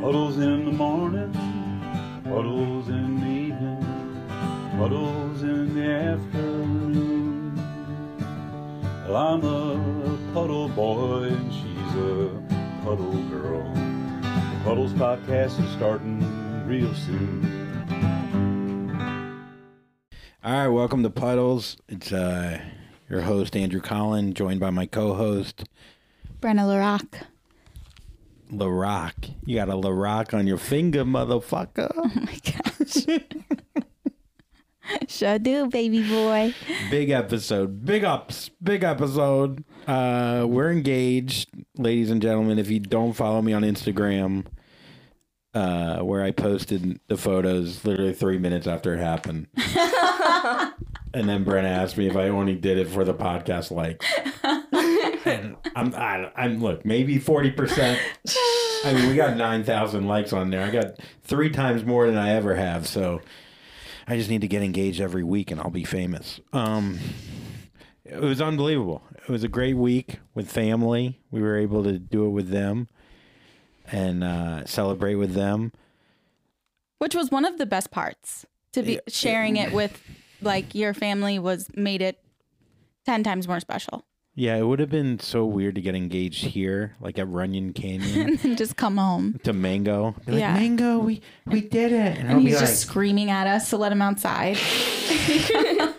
Puddles in the morning, puddles in the evening, puddles in the afternoon. Well, I'm a puddle boy and she's a puddle girl. The Puddles podcast is starting real soon. All right, welcome to Puddles. It's uh, your host Andrew Collin, joined by my co-host Brenna Larocque. Larocque. You got a LaRock on your finger, motherfucker. Oh my gosh. sure do, baby boy. Big episode. Big ups. Big episode. Uh, we're engaged, ladies and gentlemen. If you don't follow me on Instagram, uh, where I posted the photos literally three minutes after it happened. and then Brenna asked me if I only did it for the podcast likes. And I'm, I, I'm look maybe forty percent. I mean, we got nine thousand likes on there. I got three times more than I ever have. So I just need to get engaged every week, and I'll be famous. Um, it was unbelievable. It was a great week with family. We were able to do it with them and uh, celebrate with them. Which was one of the best parts. To be sharing it with like your family was made it 10 times more special. Yeah, it would have been so weird to get engaged here, like at Runyon Canyon, and then just come home. to Mango. Be like, Yeah. Mango, we we did it, and, I'll And be he's just screaming at us to let him outside. he's still-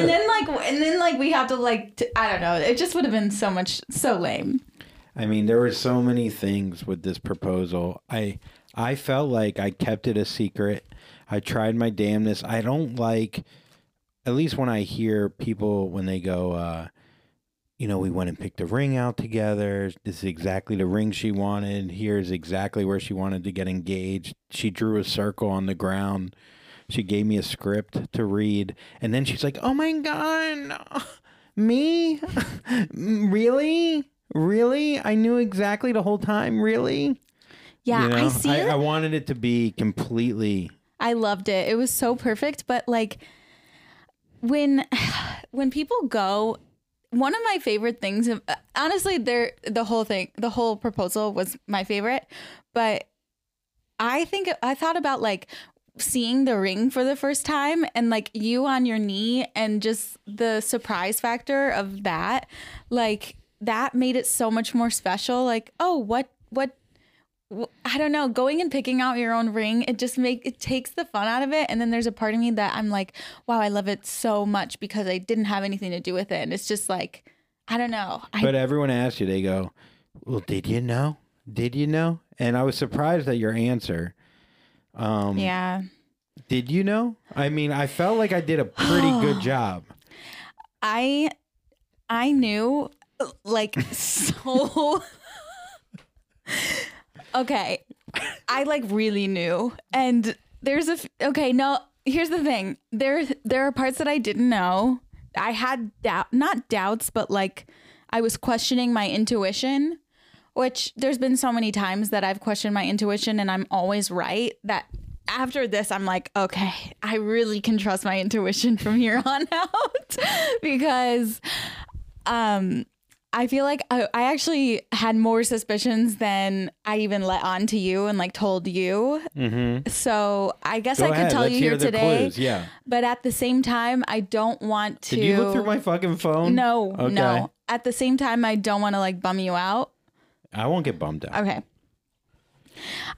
And then like and then like we have to like t- I don't know. It just would have been so much so lame. I mean, there were so many things with this proposal. I I felt like I kept it a secret. I tried my damnness. I don't like at least when I hear people when they go uh you know, we went and picked a ring out together. This is exactly the ring she wanted. Here's exactly where she wanted to get engaged. She drew a circle on the ground. She gave me a script to read. And then she's like, oh my God, me? really? Really? I knew exactly the whole time? Really? Yeah, You know? I see I, it. I wanted it to be completely. I loved it. It was so perfect, but like when when people go one of my favorite things of uh, honestly there the whole thing the whole proposal was my favorite, but I think I thought about like seeing the ring for the first time and like you on your knee and just the surprise factor of that like that made it so much more special like oh what what I don't know, going and picking out your own ring, it just make it takes the fun out of it. And then there's a part of me that I'm like, wow, I love it so much because I didn't have anything to do with it. And it's just like, I don't know. I, But everyone asks you, they go, well, did you know? Did you know? And I was surprised at your answer. Um, yeah. Did you know? I mean, I felt like I did a pretty good job. I I knew like so Okay. I like really knew. And there's a f- okay, no, here's the thing. There there are parts that I didn't know. I had doubt not doubts, but like I was questioning my intuition, which there's been so many times that I've questioned my intuition and I'm always right that after this I'm like, okay, I really can trust my intuition from here on out because um I feel like I, I actually had more suspicions than I even let on to you and like told you. Mm-hmm. So I guess Go I could tell Let's you here today. clues. Yeah. But at the same time, I don't want to. Did you look through my fucking phone? No, Okay. no. At the same time, I don't want to like bum you out. I won't get bummed out. Okay.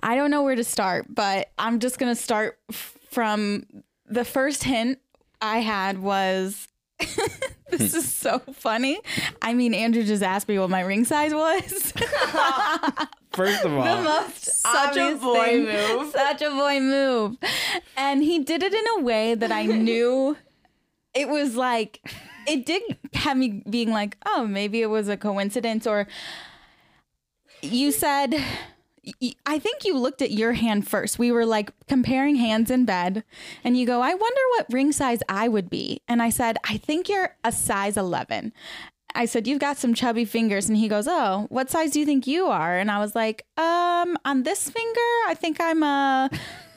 I don't know where to start, but I'm just going to start f- from the first hint I had was this is so funny. I mean, Andrew just asked me what my ring size was. First of all, the most Such a boy thing. move. Such a boy move. And he did it in a way that I knew it was like it did have me being like, oh, maybe it was a coincidence or you said y- I think you looked at your hand first. We were like comparing hands in bed, and you go, I wonder what ring size I would be. And I said, I think you're a size 11. I said, You've got some chubby fingers. And he goes, Oh, what size do you think you are? And I was like, Um, on this finger, I think I'm a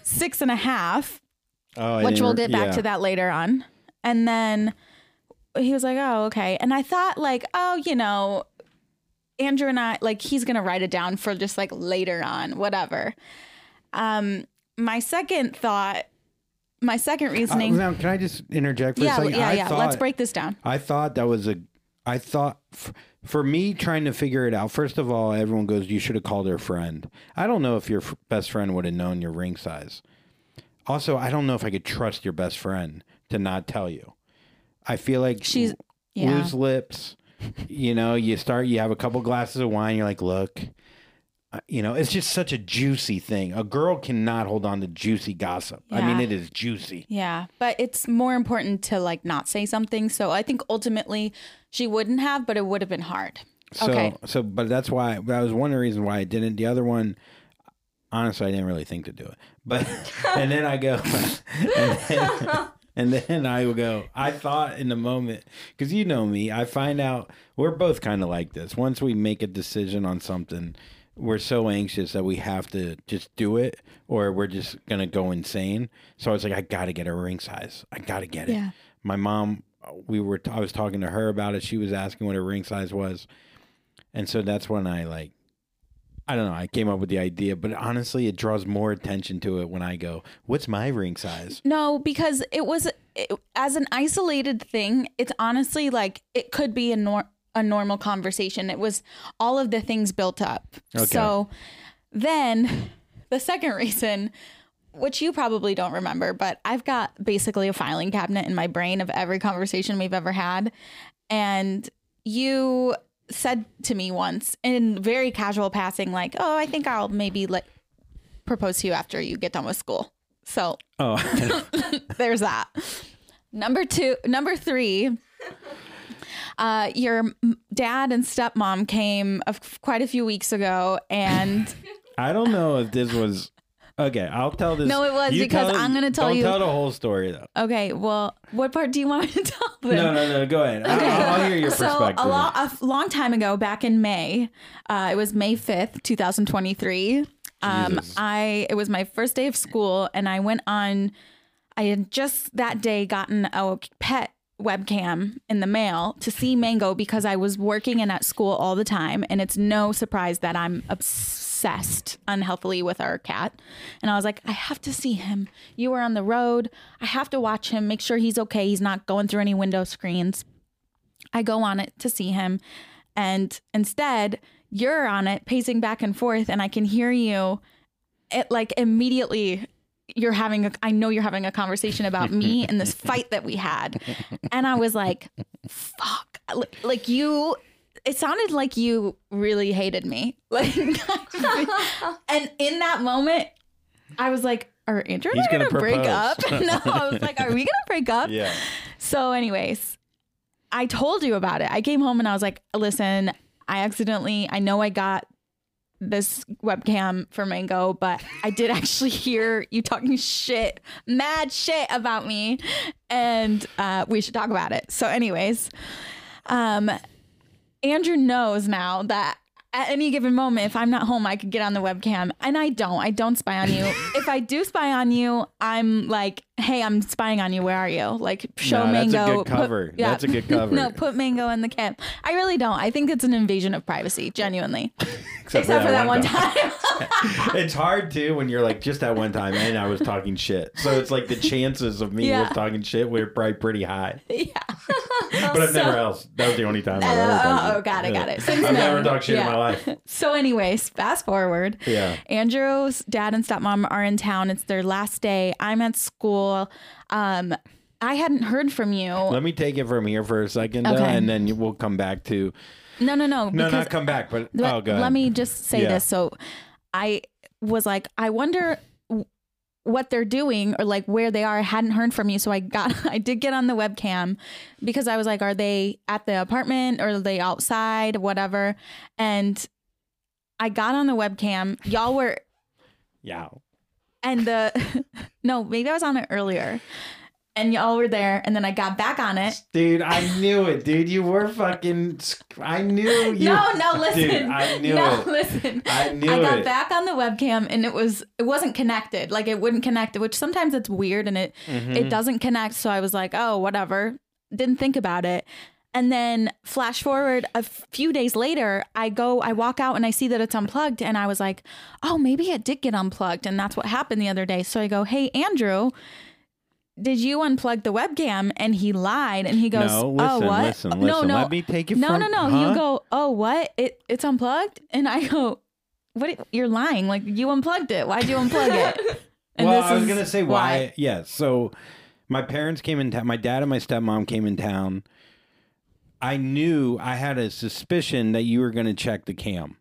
six and a half, oh, I which we'll get back yeah. to that later on. And then he was like, Oh, okay. And I thought, like, oh, you know, Andrew and I like he's gonna write it down for just like later on, whatever. Um, my second thought, my second Uh, reasoning. now, can I just interject for yeah, a second? yeah, I yeah. Thought, Let's break this down. I thought that was a. I thought f- for me trying to figure it out. First of all, everyone goes, "You should have called her friend." I don't know if your f- best friend would have known your ring size. Also, I don't know if I could trust your best friend to not tell you. I feel like She's- yeah. loose lips. You know, you start. You have a couple glasses of wine. You're like, look. uh, You know, it's just such a juicy thing. A girl cannot hold on to juicy gossip. I mean, it is juicy. Yeah, but it's more important to like not say something. So I think ultimately she wouldn't have, but it would have been hard. So, Okay. so, but that's why that was one of the reasons why I didn't. The other one, honestly, I didn't really think to do it. But and then I go, and then, and then I will go. I thought in the moment because you know me, I find out we're both kind of like this. Once we make a decision on something, we're so anxious that we have to just do it, or we're just gonna go insane. So I was like, I gotta get a ring size. I gotta get it. Yeah. My mom, we were. I was talking to her about it. She was asking what her ring size was. And so that's when I like I don't know, I came up with the idea, but honestly it draws more attention to it when I go, "What's my ring size?" No, because it was it, as an isolated thing. It's honestly like it could be a nor- a normal conversation. It was all of the things built up. Okay. So then the second reason, which you probably don't remember, but I've got basically a filing cabinet in my brain of every conversation we've ever had, and you said to me once in very casual passing, like, "Oh, I think I'll maybe like propose to you after you get done with school." So Oh. there's that. Number two, number three. Uh, your dad and stepmom came a f- quite a few weeks ago, and I don't know if this was Okay, I'll tell this. No, it was You because tell- I'm gonna tell don't you- tell the whole story though. okay. Well, what part do you want me to tell them? No, no, no. Go ahead. I- I'll, I'll hear your so perspective. a, lo- a long time ago, back in May, uh, it was May fifth, two thousand twenty-three. Um, Jesus. I it was my first day of school, and I went on. I had just that day gotten a pet webcam in the mail to see Mango because I was working and at school all the time, and it's no surprise that I'm obsessed unhealthily with our cat. And I was like, I have to see him. You were on the road. I have to watch him, make sure he's okay. He's not going through any window screens. I go on it to see him. And instead, you're on it pacing back and forth, and I can hear you it like immediately you're having a I know you're having a conversation about me and this fight that we had. And I was like, fuck. Like- Like you it sounded like you really hated me. Like and in that moment, I was like, are Andrew and He's I gonna gonna, break up? no, I was like, are we gonna break up? yeah. So, anyways, I told you about it. I came home and I was like, listen, I accidentally, I know I got this webcam for Mango, but I did actually hear you talking shit, mad shit about me. And uh, we should talk about it. So, anyways, um, Andrew knows now that at any given moment, if I'm not home, I could get on the webcam. And I don't. I don't spy on you. if I do spy on you, I'm like, hey, I'm spying on you. Where are you? Like, show No, that's a Mango. good cover. Put, yeah. That's a good cover. no, put Mango in the cam. I really don't. I think it's an invasion of privacy, genuinely. Except, Except for that one time. it's hard too when you're like just that one time and I was talking shit. So it's like the chances of me Yeah. was talking shit were probably pretty high. yeah. But I've never else. That was the only time I've uh, ever Oh, oh, got it, got it. Since I've never talked shit in my life. So, anyways, fast forward. Yeah. Andrew's dad and stepmom are in town. It's their last day. I'm at school. Um, I hadn't heard from you. Let me take it from here for a second, Okay. and then we'll come back to. No, no, no. No, not come back, but let, oh, go ahead. let me just say Yeah. this. So, I was like, I wonder what they're doing or like where they are. I hadn't heard from you, so I got, I did get on the webcam because I was like, are they at the apartment or are they outside, whatever? And I got on the webcam. Y'all were Yeah. and the no, maybe I was on it earlier. And y'all were there, and then I got back on it. Dude, I knew it, dude. You were fucking. I knew you. no, no, listen. Dude, I knew no, it. listen. I knew it. I got it. back on the webcam, and it was it wasn't connected. Like it wouldn't connect, which sometimes it's weird, and it Mm-hmm. it doesn't connect. So I was like, oh, whatever. Didn't think about it. And then flash forward a few days later, I go, I walk out and I see that it's unplugged. And I was like, oh, maybe it did get unplugged. And that's what happened the other day. So I go, hey, Andrew, did you unplug the webcam? And he lied. And he goes, No, oh, what? listen, no, listen. no. Let me take it No, from- no, no. Huh? You go, oh, what? It It's unplugged? And I go, what? You're lying. Like, you unplugged it. Why'd you unplug it? And well, this I was gonna say why. Yeah. So my parents came in town. My dad and my stepmom came in town. I knew I had a suspicion that you were gonna check the cam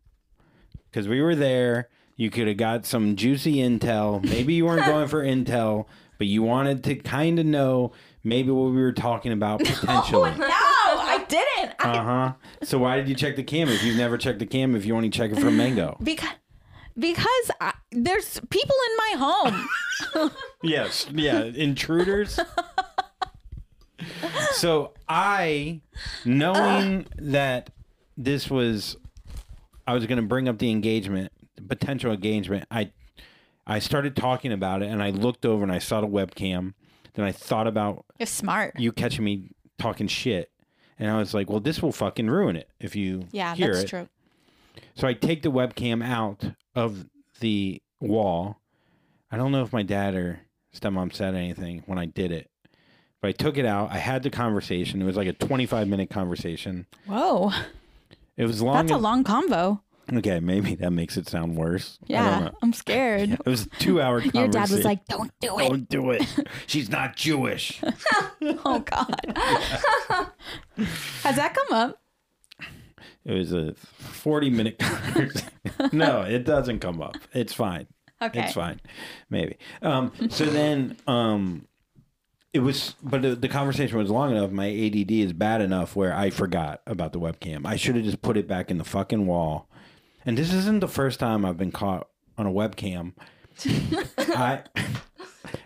because we were there. You could have got some juicy intel. Maybe you weren't going for intel, but you wanted to kind of know maybe what we were talking about potentially. No, I didn't. I Uh huh. So why did you check the cam if you've never checked the cam? If you only check it for mango? Because because I, there's people in my home. Yes, yeah, intruders. so I, knowing that this was, I was going to bring up the engagement, the potential engagement. I, I started talking about it, and I looked over and I saw the webcam. Then I thought about You're smart. you catching me talking shit, and I was like, "Well, this will fucking ruin it if you yeah, hear that's it." true. So I take the webcam out of the wall. I don't know if my dad or stepmom said anything when I did it, but I took it out. I had the conversation. It was like a 25 minute conversation. Whoa, It was long. that's a long convo. Okay, maybe that makes it sound worse. Yeah. I'm scared. It was a two hour conversation. Your dad was like, "Don't do it." Don't do it. She's not Jewish. Oh God. Has that come up? It was a 40 minute conversation. no, it doesn't come up. It's fine. Okay. It's fine. Maybe. Um, so then um, it was, but the, the conversation was long enough. My ADD is bad enough where I forgot about the webcam. I should have just put it back in the fucking wall. And this isn't the first time I've been caught on a webcam. I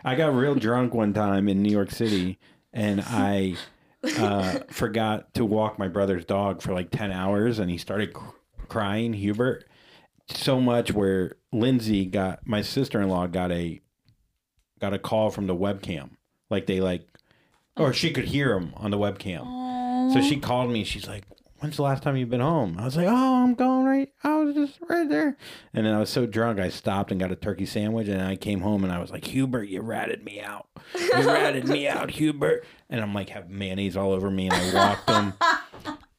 I got real drunk one time in New York City and I uh, forgot to walk my brother's dog for like 10 hours and he started cr- crying, Hubert, so much where Lindsay got my sister-in-law got a got a call from the webcam. Like they like or she could hear him on the webcam. So she called me. She's like, "When's the last time you've been home?" I was like, "Oh, I'm going right. I was just right there." And then I was so drunk, I stopped and got a turkey sandwich. And I came home and I was like, "Hubert, you ratted me out. You ratted me out, Hubert." And I'm like, have mayonnaise all over me, and I walked him.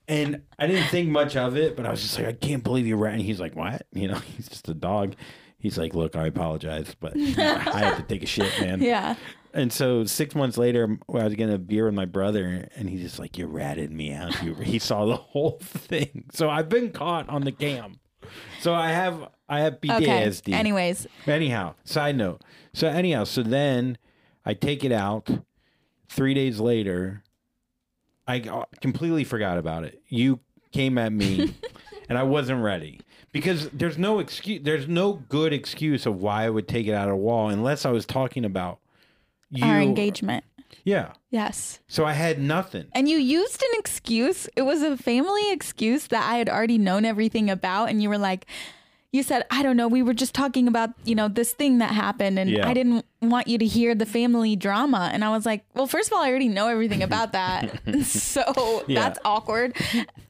And I didn't think much of it, but I was just like, I can't believe you rat. And he's like, what? You know, he's just a dog. He's like, look, I apologize, but I have to take a shit, man. Yeah. And so six months later, I was getting a beer with my brother, and he's just like, "You ratted me out." You, he saw the whole thing. So I've been caught on the cam. So I have I have Okay. PTSD. Anyways, Anyhow, side note. So anyhow, so then I take it out. Three days later, I uh, completely forgot about it. You came at me, and I wasn't ready because there's no excuse. There's no good excuse of why I would take it out of the wall unless I was talking about you. our engagement. Yeah. Yes. So I had nothing. And you used an excuse. It was a family excuse that I had already known everything about. And you were like, you said, I don't know, we were just talking about, you know, this thing that happened. And Yeah. I didn't want you to hear the family drama. And I was like, well, first of all, I already know everything about that. so Yeah. that's awkward.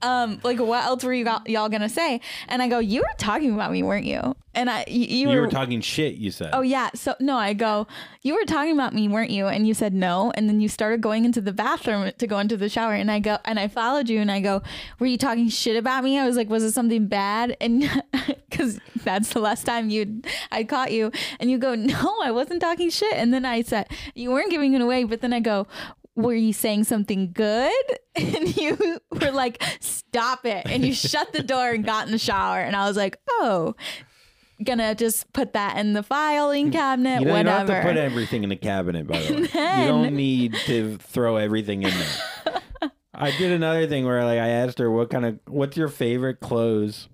Um, like, what else were you got, y'all going to say? And I go, you were talking about me, weren't you? And I, you, you, You were talking shit. You said. Oh yeah. So no, I go, you were talking about me, weren't you? And you said no. And then you started going into the bathroom to go into the shower. And I go and I followed you and I go, Were you talking shit about me? I was like, Was it something bad? And because that's the last time you I caught you. And you go, No, I wasn't talking shit. And then I said, You weren't giving it away, but then I go, were you saying something good? And you were like, stop it. And you shut the door and got in the shower. And I was like, oh, gonna just put that in the filing cabinet, You don't, you don't whatever. have to put everything in the cabinet, by the way. you don't need to throw everything in there. I did another thing where like I asked her what kind of what's your favorite clothes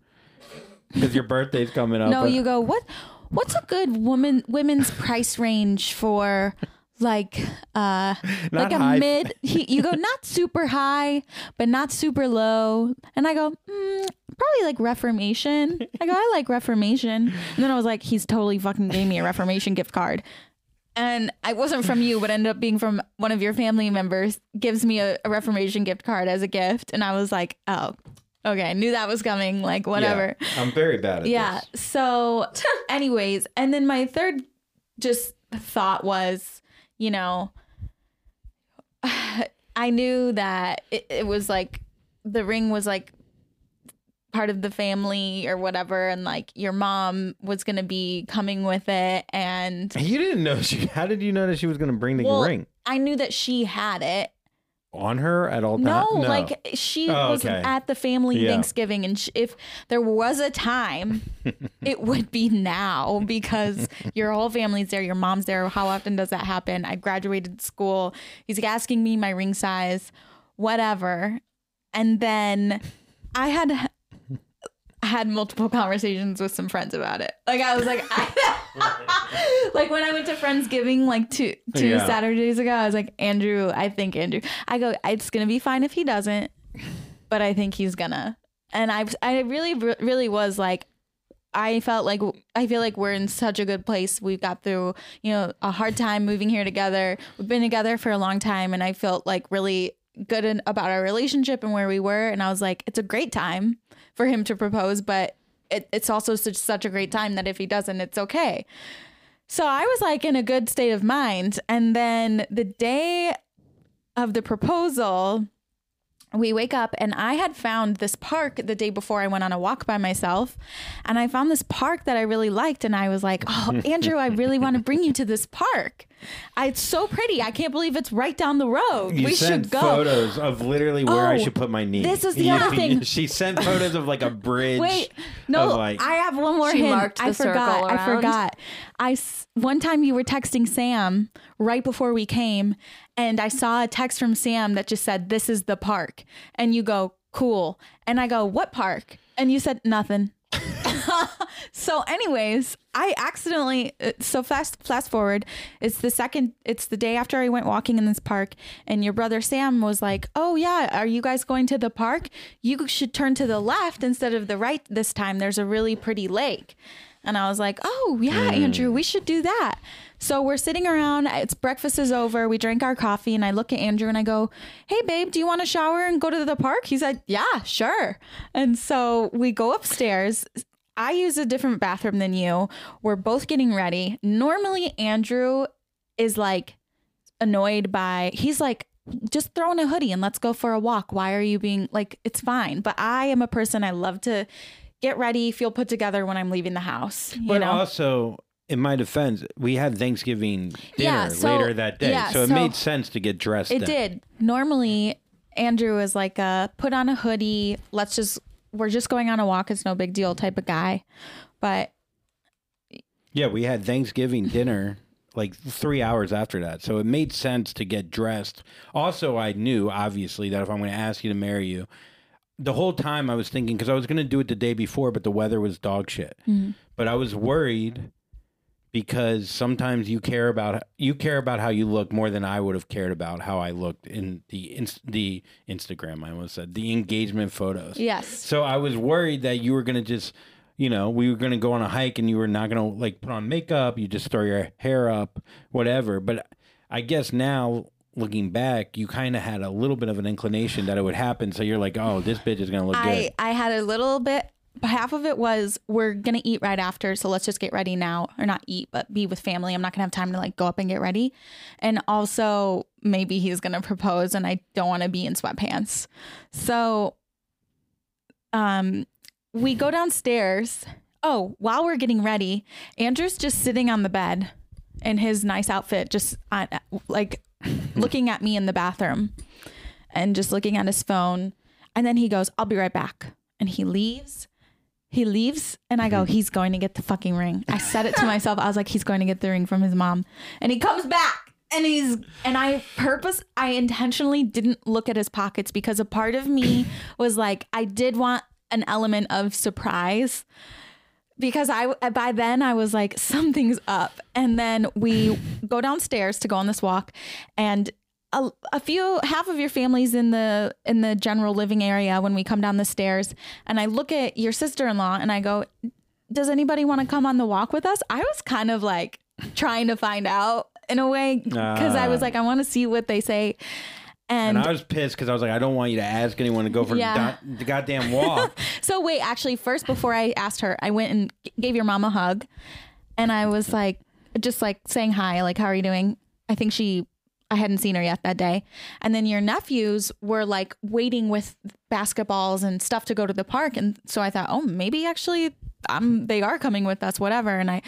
because your birthday's coming up. no, you go, what what's a good woman women's price range for like uh like a high. mid he, you go not super high but not super low and i go mm, probably like reformation i go i like reformation and then i was like he's totally fucking gave me a reformation gift card and I wasn't from you, but ended up being from one of your family members, gives me a, a Reformation gift card as a gift. And I was like, oh, okay, I knew that was coming, like whatever. Yeah, I'm very bad at this. Yeah. this. So, anyways, and then my third just thought was, you know, I knew that it, it was like the ring was like part of the family or whatever, and like your mom was going to be coming with it. And You didn't know she. How did you know that she was going to bring the well, ring I knew that she had it. On her at all times? No, like she Oh, was okay. at the family Yeah. Thanksgiving, and sh- if there was a time, it would be now because your whole family's there, your mom's there. How often does that happen? I graduated school. He's like asking me my ring size, whatever, and then I had had multiple conversations with some friends about it. Like I was like, I, like when I went to Friendsgiving like two two Yeah. Saturdays ago, I was like, Andrew, I think Andrew. I go, it's gonna be fine if he doesn't, but I think he's gonna. And I I really really was like. I felt like I feel like we're in such a good place. We got through, you know, a hard time moving here together. We've been together for a long time, and I felt like really good in, about our relationship and where we were. And I was like, it's a great time for him to propose, but it, it's also such such a great time that if he doesn't, it's okay. So I was like in a good state of mind, and then the day of the proposal, we wake up and I had found this park the day before I went on a walk by myself. And I found this park that I really liked. And I was like, oh, Andrew, I really want to bring you to this park. I, it's so pretty. I can't believe it's right down the road. You we sent should go. photos of literally where I Oh, should put my knee. this is the You- other thing. She sent photos of like a bridge. Wait, no, like- I have one more She hint. marked I the circle forgot. I forgot. I one time you were texting Sam right before we came, and I saw a text from Sam that just said, "This is the park," and you go, "Cool," and I go, "What park?" And you said nothing. so anyways i accidentally uh, so fast fast forward it's the second it's the day after i went walking in this park and your brother sam was like oh yeah are you guys going to the park? You should turn to the left instead of the right this time. There's a really pretty lake and i was like oh yeah mm. andrew we should do that so we're sitting around it's breakfast is over we drink our coffee and i look at andrew and i go hey babe do you want to shower and go to the park he said yeah sure and so we go upstairs I use a different bathroom than you. We're both getting ready. Normally, Andrew is like annoyed by, he's like, just throw in a hoodie and let's go for a walk. Why are you being like, it's fine. But I am a person, I love to get ready, feel put together when I'm leaving the house. You But know? also, in my defense, we had Thanksgiving dinner Yeah, so- later that day, yeah, so it so- made sense to get dressed. It in. did. Normally, Andrew is like a put on a hoodie. Let's just we're just going on a walk. It's no big deal type of guy. But Yeah, we had Thanksgiving dinner like three hours after that, so it made sense to get dressed. Also, I knew obviously that if I'm going to ask you to marry you, the whole time I was thinking because I was going to do it the day before, but the weather was dog shit. Mm-hmm. But I was worried because sometimes you care about you care about how you look more than I would have cared about how I looked in the inst- the Instagram. I almost said the engagement photos. yes. So I was worried that you were gonna just, you know, we were gonna go on a hike and you were not gonna like put on makeup. You just throw your hair up, whatever. But I guess now looking back, you kind of had a little bit of an inclination that it would happen. So you're like, oh, this bitch is gonna look I good. I had a little bit. Half of it was we're gonna eat right after, so let's just get ready now, or not eat, but be with family. I'm not gonna have time to like go up and get ready, and also maybe he's gonna propose, and I don't want to be in sweatpants. So, um, we go downstairs. Oh, while we're getting ready, Andrew's just sitting on the bed in his nice outfit, just on, like looking at me in the bathroom and just looking at his phone. And then he goes, I'll be right back. And he leaves. He leaves, and I go, mm-hmm. he's going to get the fucking ring. I said it to myself. I was like, he's going to get the ring from his mom. And he comes back, and he's, and I purpose, I intentionally didn't look at his pockets because a part of me was like, I did want an element of surprise because I by then I was like something's up, and then we go downstairs to go on this walk, and a, a few half of your family's in the in the general living area when we come down the stairs, and I look at your sister in law and I go, "Does anybody want to come on the walk with us?" I was kind of like trying to find out in a way because I was Ah. like, I want to see what they say. And, And I was pissed because I was like, I don't want you to ask anyone to go for Yeah. the, the goddamn walk. so wait, actually, first before I asked her, I went and g- gave your mom a hug, and I was like, just like saying hi, like how are you doing? I think she, I hadn't seen her yet that day, and then your nephews were like waiting with basketballs and stuff to go to the park, and so I thought, oh, maybe actually, um, they are coming with us, whatever, and I.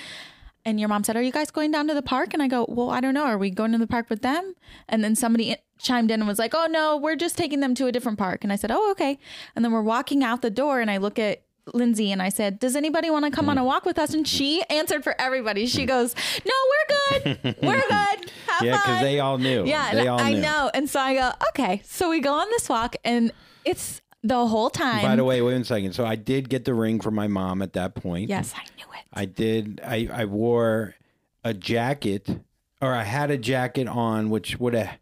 And your mom said, "Are you guys going down to the park?" And I go, "Well, I don't know. Are we going to the park with them?" And then somebody chimed in and was like, "Oh no, we're just taking them to a different park." And I said, "Oh, okay." And then we're walking out the door, and I look at Lindsay and I said, "Does anybody want to come on a mm. walk with us?" And she answered for everybody. She mm. goes, "No, we're good. We're good. Have yeah, because fun." they all knew. yeah, they all I knew. know. And so I go, "Okay." So we go on this walk, and it's the whole time. By the way, wait a second. So I did get the ring from my mom at that point. yes, I knew it. I did. I, I wore a jacket, or I had a jacket on, which would have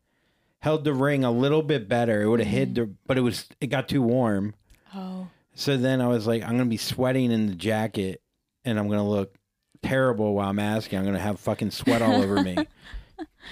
held the ring a little bit better. It would have hid mm-hmm. the, but it was it got too warm. Oh, So then I was like, I'm gonna be sweating in the jacket, and I'm gonna look terrible while I'm asking. I'm gonna have fucking sweat all over me.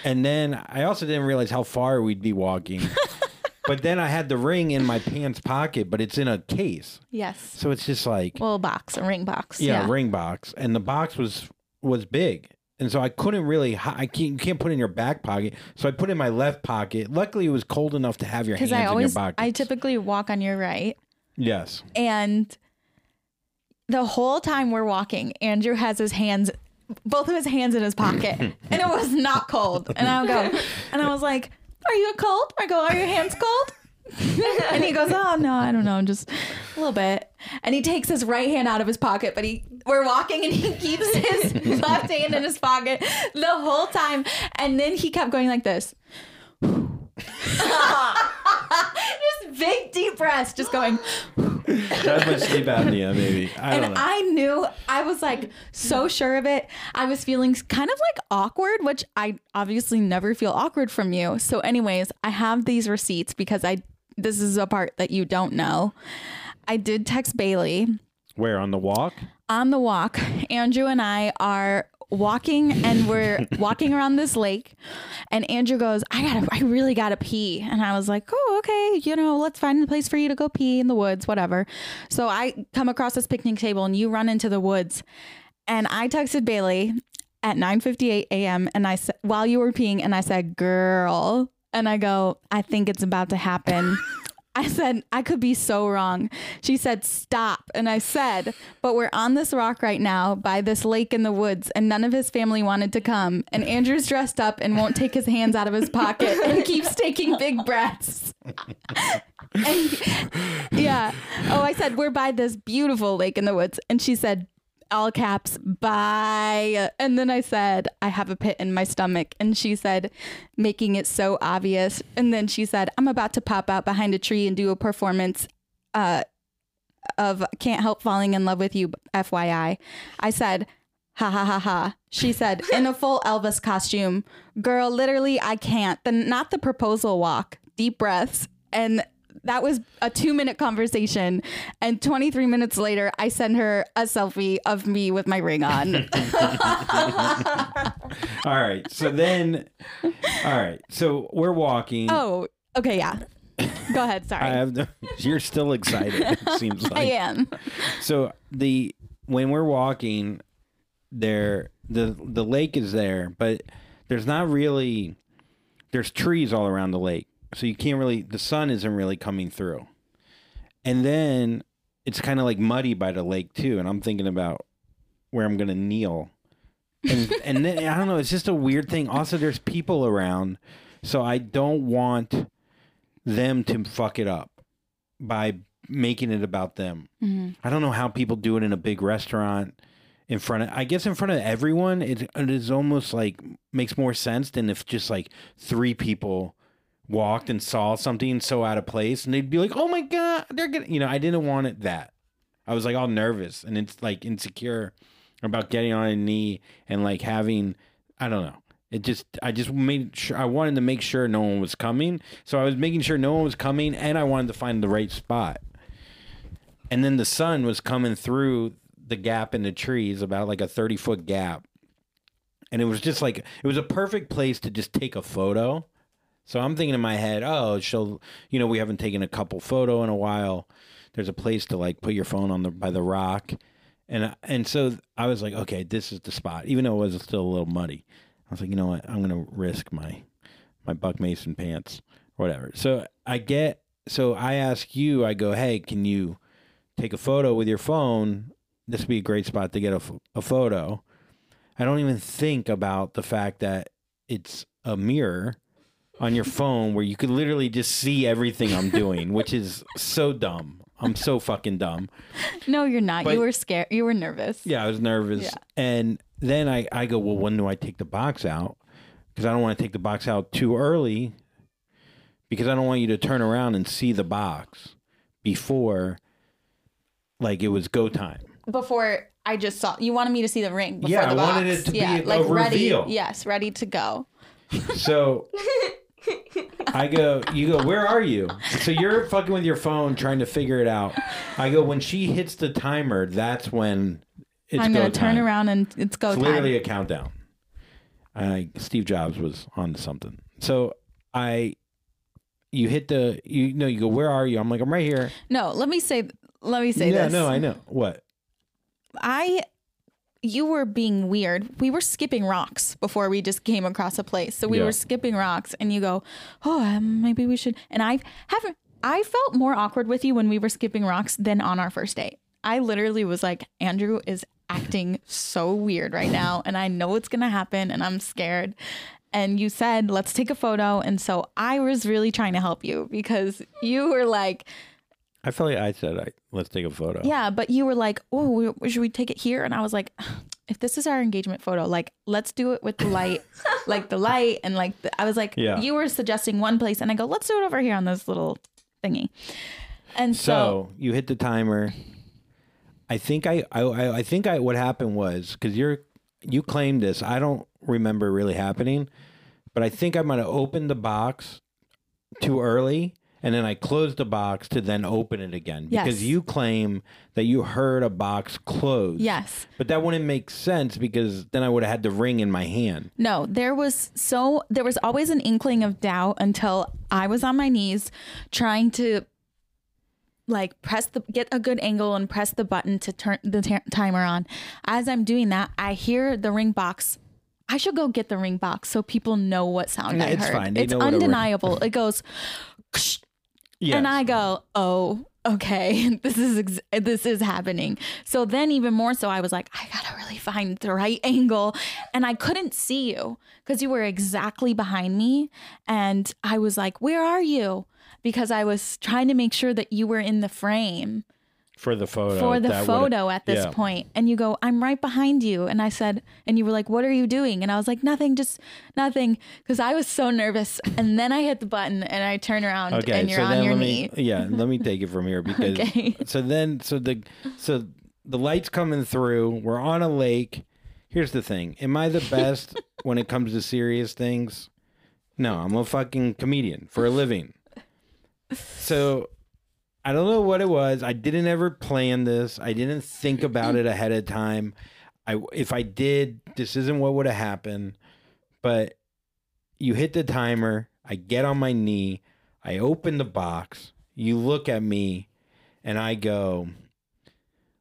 And then I also didn't realize how far we'd be walking. but then I had the ring in my pants pocket, but it's in a case. yes. So it's just like Well, a box, a ring box. yeah, Yeah. ring box, and the box was was big, and so I couldn't really. I can't you can't put it in your back pocket, so I put it in my left pocket. Luckily, it was cold enough to have your hands I in your pocket. I typically walk on your right. yes, And the whole time we're walking, Andrew has his hands, both of his hands in his pocket, and it was not cold. And I'll go, and I was like, "Are you cold?" I go, "Are your hands cold?" and he goes, "Oh no, I don't know, just a little bit." And he takes his right hand out of his pocket, but he we're walking and he keeps his left hand in his pocket the whole time. And then he kept going like this. big deep breaths, just going. that's my sleep apnea, maybe. I don't And know. I knew I was like so sure of it. I was feeling kind of like awkward, which I obviously never feel awkward from you. So, anyways, I have these receipts because I this is a part that you don't know. I did text Bailey Where on the walk? on the walk. Andrew and I are walking and we're walking around this lake and Andrew goes, I gotta I really gotta pee. And I was like, Oh, okay, you know, let's find a place for you to go pee in the woods, whatever. So I come across this picnic table and you run into the woods. And I texted Bailey at 9:58 a.m. and I said while you were peeing and I said, "Girl." And I go, "I think it's about to happen." I said, "I could be so wrong." She said, "Stop." And I said, "But we're on this rock right now by this lake in the woods and none of his family wanted to come. And Andrew's dressed up and won't take his hands out of his pocket and keeps taking big breaths." and yeah. Oh, I said, we're by this beautiful lake in the woods. And she said, all caps, bye. And then I said, I have a pit in my stomach. And she said, making it so obvious. And then she said, I'm about to pop out behind a tree and do a performance uh, of Can't Help Falling in Love with You, FYI. I said, ha ha ha ha. She said, in a full Elvis costume, girl, literally, I can't. The, not the proposal walk, deep breaths. And that was a two minute conversation. And 23 minutes later, I sent her a selfie of me with my ring on. All right. So then, all right. So we're walking. oh, okay, yeah. Go ahead. Sorry. I have. No, you're still excited. It seems like. I am. So the when we're walking, there the the lake is there, but there's not really there's trees all around the lake, so you can't really the sun isn't really coming through, and then it's kind of like muddy by the lake too, and I'm thinking about where I'm gonna kneel, and and then I don't know, it's just a weird thing. Also, there's people around, so I don't want them to fuck it up by making it about them. Mm-hmm. I don't know how people do it in a big restaurant in front of I guess in front of everyone it, it is almost like makes more sense than if just like three people walked and saw something so out of place and they'd be like, "Oh my god, they're gonna," you know, I didn't want it that. I was like all nervous and it's like insecure about getting on a knee and like having I don't know. It just I just made sure I wanted to make sure no one was coming. So I was making sure no one was coming and I wanted to find the right spot. And then the sun was coming through the gap in the trees, about like a 30 foot gap. and it was just like it was a perfect place to just take a photo. So I'm thinking in my head, oh, she'll, you know, we haven't taken a couple photo in a while. There's a place to like put your phone on the by the rock, and and so I was like, okay, this is the spot. Even though it was still a little muddy, I was like, you know what, I'm gonna risk my my Buck Mason pants whatever. So I get, so I ask you, I go, hey, can you take a photo with your phone? This would be a great spot to get a, a photo. I don't even think about the fact that it's a mirror on your phone where you could literally just see everything I'm doing, which is so dumb. I'm so fucking dumb. No, you're not. But- you were scared. You were nervous. Yeah, I was nervous. Yeah. And then I, I go, well, when do I take the box out? Because I don't want to take the box out too early because I don't want you to turn around and see the box before like it was go time. Before I just saw, you wanted me to see the ring. Before Yeah, the I wanted box. it to be yeah, a like ready. reveal. Yes, ready to go. So I go, you go, where are you? So you're fucking with your phone trying to figure it out. I go, when she hits the timer, that's when it's I'm go gonna turn time. around and it's go It's time. literally a countdown. I Steve Jobs was on to something. So I, you hit the, you know, you go, where are you? I'm like, I'm right here. No, let me say. Let me say yeah, this. no, I know what. I you were being weird. We were skipping rocks before we just came across a place. So we Yeah. were skipping rocks and you go, "Oh, um, maybe we should." And I haven't I felt more awkward with you when we were skipping rocks than on our first date. I literally was like, "Andrew is acting so weird right now and I know it's going to happen and I'm scared." And you said, "Let's take a photo." And so I was really trying to help you because you were like, I felt like I said, I, let's take a photo. yeah, but you were like, "Oh, we- should we take it here?" And I was like, "If this is our engagement photo, like, let's do it with the light, like the light, and like the, I was like, Yeah. you were suggesting one place, and I go, let's do it over here on this little thingy." And so, So you hit the timer. I think I, I, I I think I, what happened was because you're, you claimed this. I don't remember really happening, but I think I might have opened the box too early. And then I closed the box to then open it again because Yes. you claim that you heard a box close. yes, But that wouldn't make sense because then I would have had the ring in my hand. no, there was so there was always an inkling of doubt until I was on my knees trying to like press the get a good angle and press the button to turn the t- timer on. As I'm doing that, I hear the ring box. I should go get the ring box so people know what sound Yeah, I it's heard. fine. They It's know what a ring- undeniable. it goes, Yes. and I go, "Oh, okay, this is ex- this is happening." So then, even more so, I was like, "I gotta really find the right angle," and I couldn't see you because you were exactly behind me, and I was like, "Where are you?" Because I was trying to make sure that you were in the frame for the photo. for the that photo at this yeah. point. And you go, I'm right behind you. And I said, and you were like, What are you doing? And I was like, Nothing, just nothing. Because I was so nervous. And then I hit the button and I turn around Okay, and you're so on your let knee. me yeah, let me take it from here because Okay. so then so the so the lights coming through. We're on a lake. Here's the thing: Am I the best when it comes to serious things? No, I'm a fucking comedian for a living. So I don't know what it was. I didn't ever plan this. I didn't think about it ahead of time. I if I did, this isn't what would have happened. But you hit the timer. I get on my knee. I open the box. You look at me, and I go,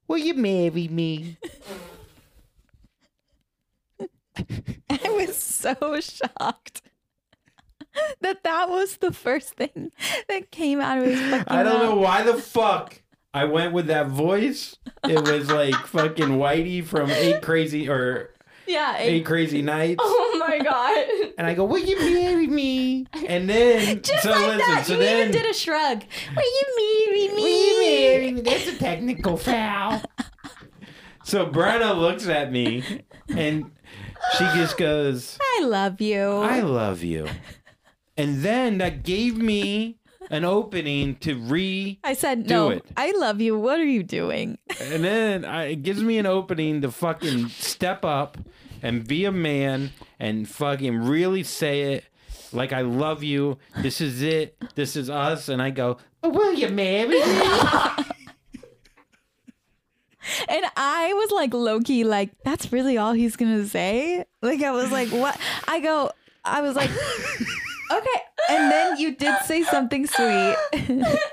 "Will you marry me?" I was so shocked that that was the first thing that came out of his fucking I don't know mouth. why the fuck I went with that voice. It was like fucking Whitey from Eight Crazy or Yeah. it- Eight Crazy Nights. oh my God. And I go, "Will you marry me?" And then Just so like listen, that. so you then even did a shrug. Will you marry me? Will you marry me? That's a technical foul. So Brenna looks at me and she just goes, I love you. I love you. And then that gave me an opening to re I said, no, it. I love you. What are you doing? and then I, it gives me an opening to fucking step up and be a man and fucking really say it like I love you. This is it. This is us. And I go, but will you marry me? And I was like low key, like, that's really all he's gonna say? Like, I was like, what? I go, I was like, okay. And then you did say something sweet.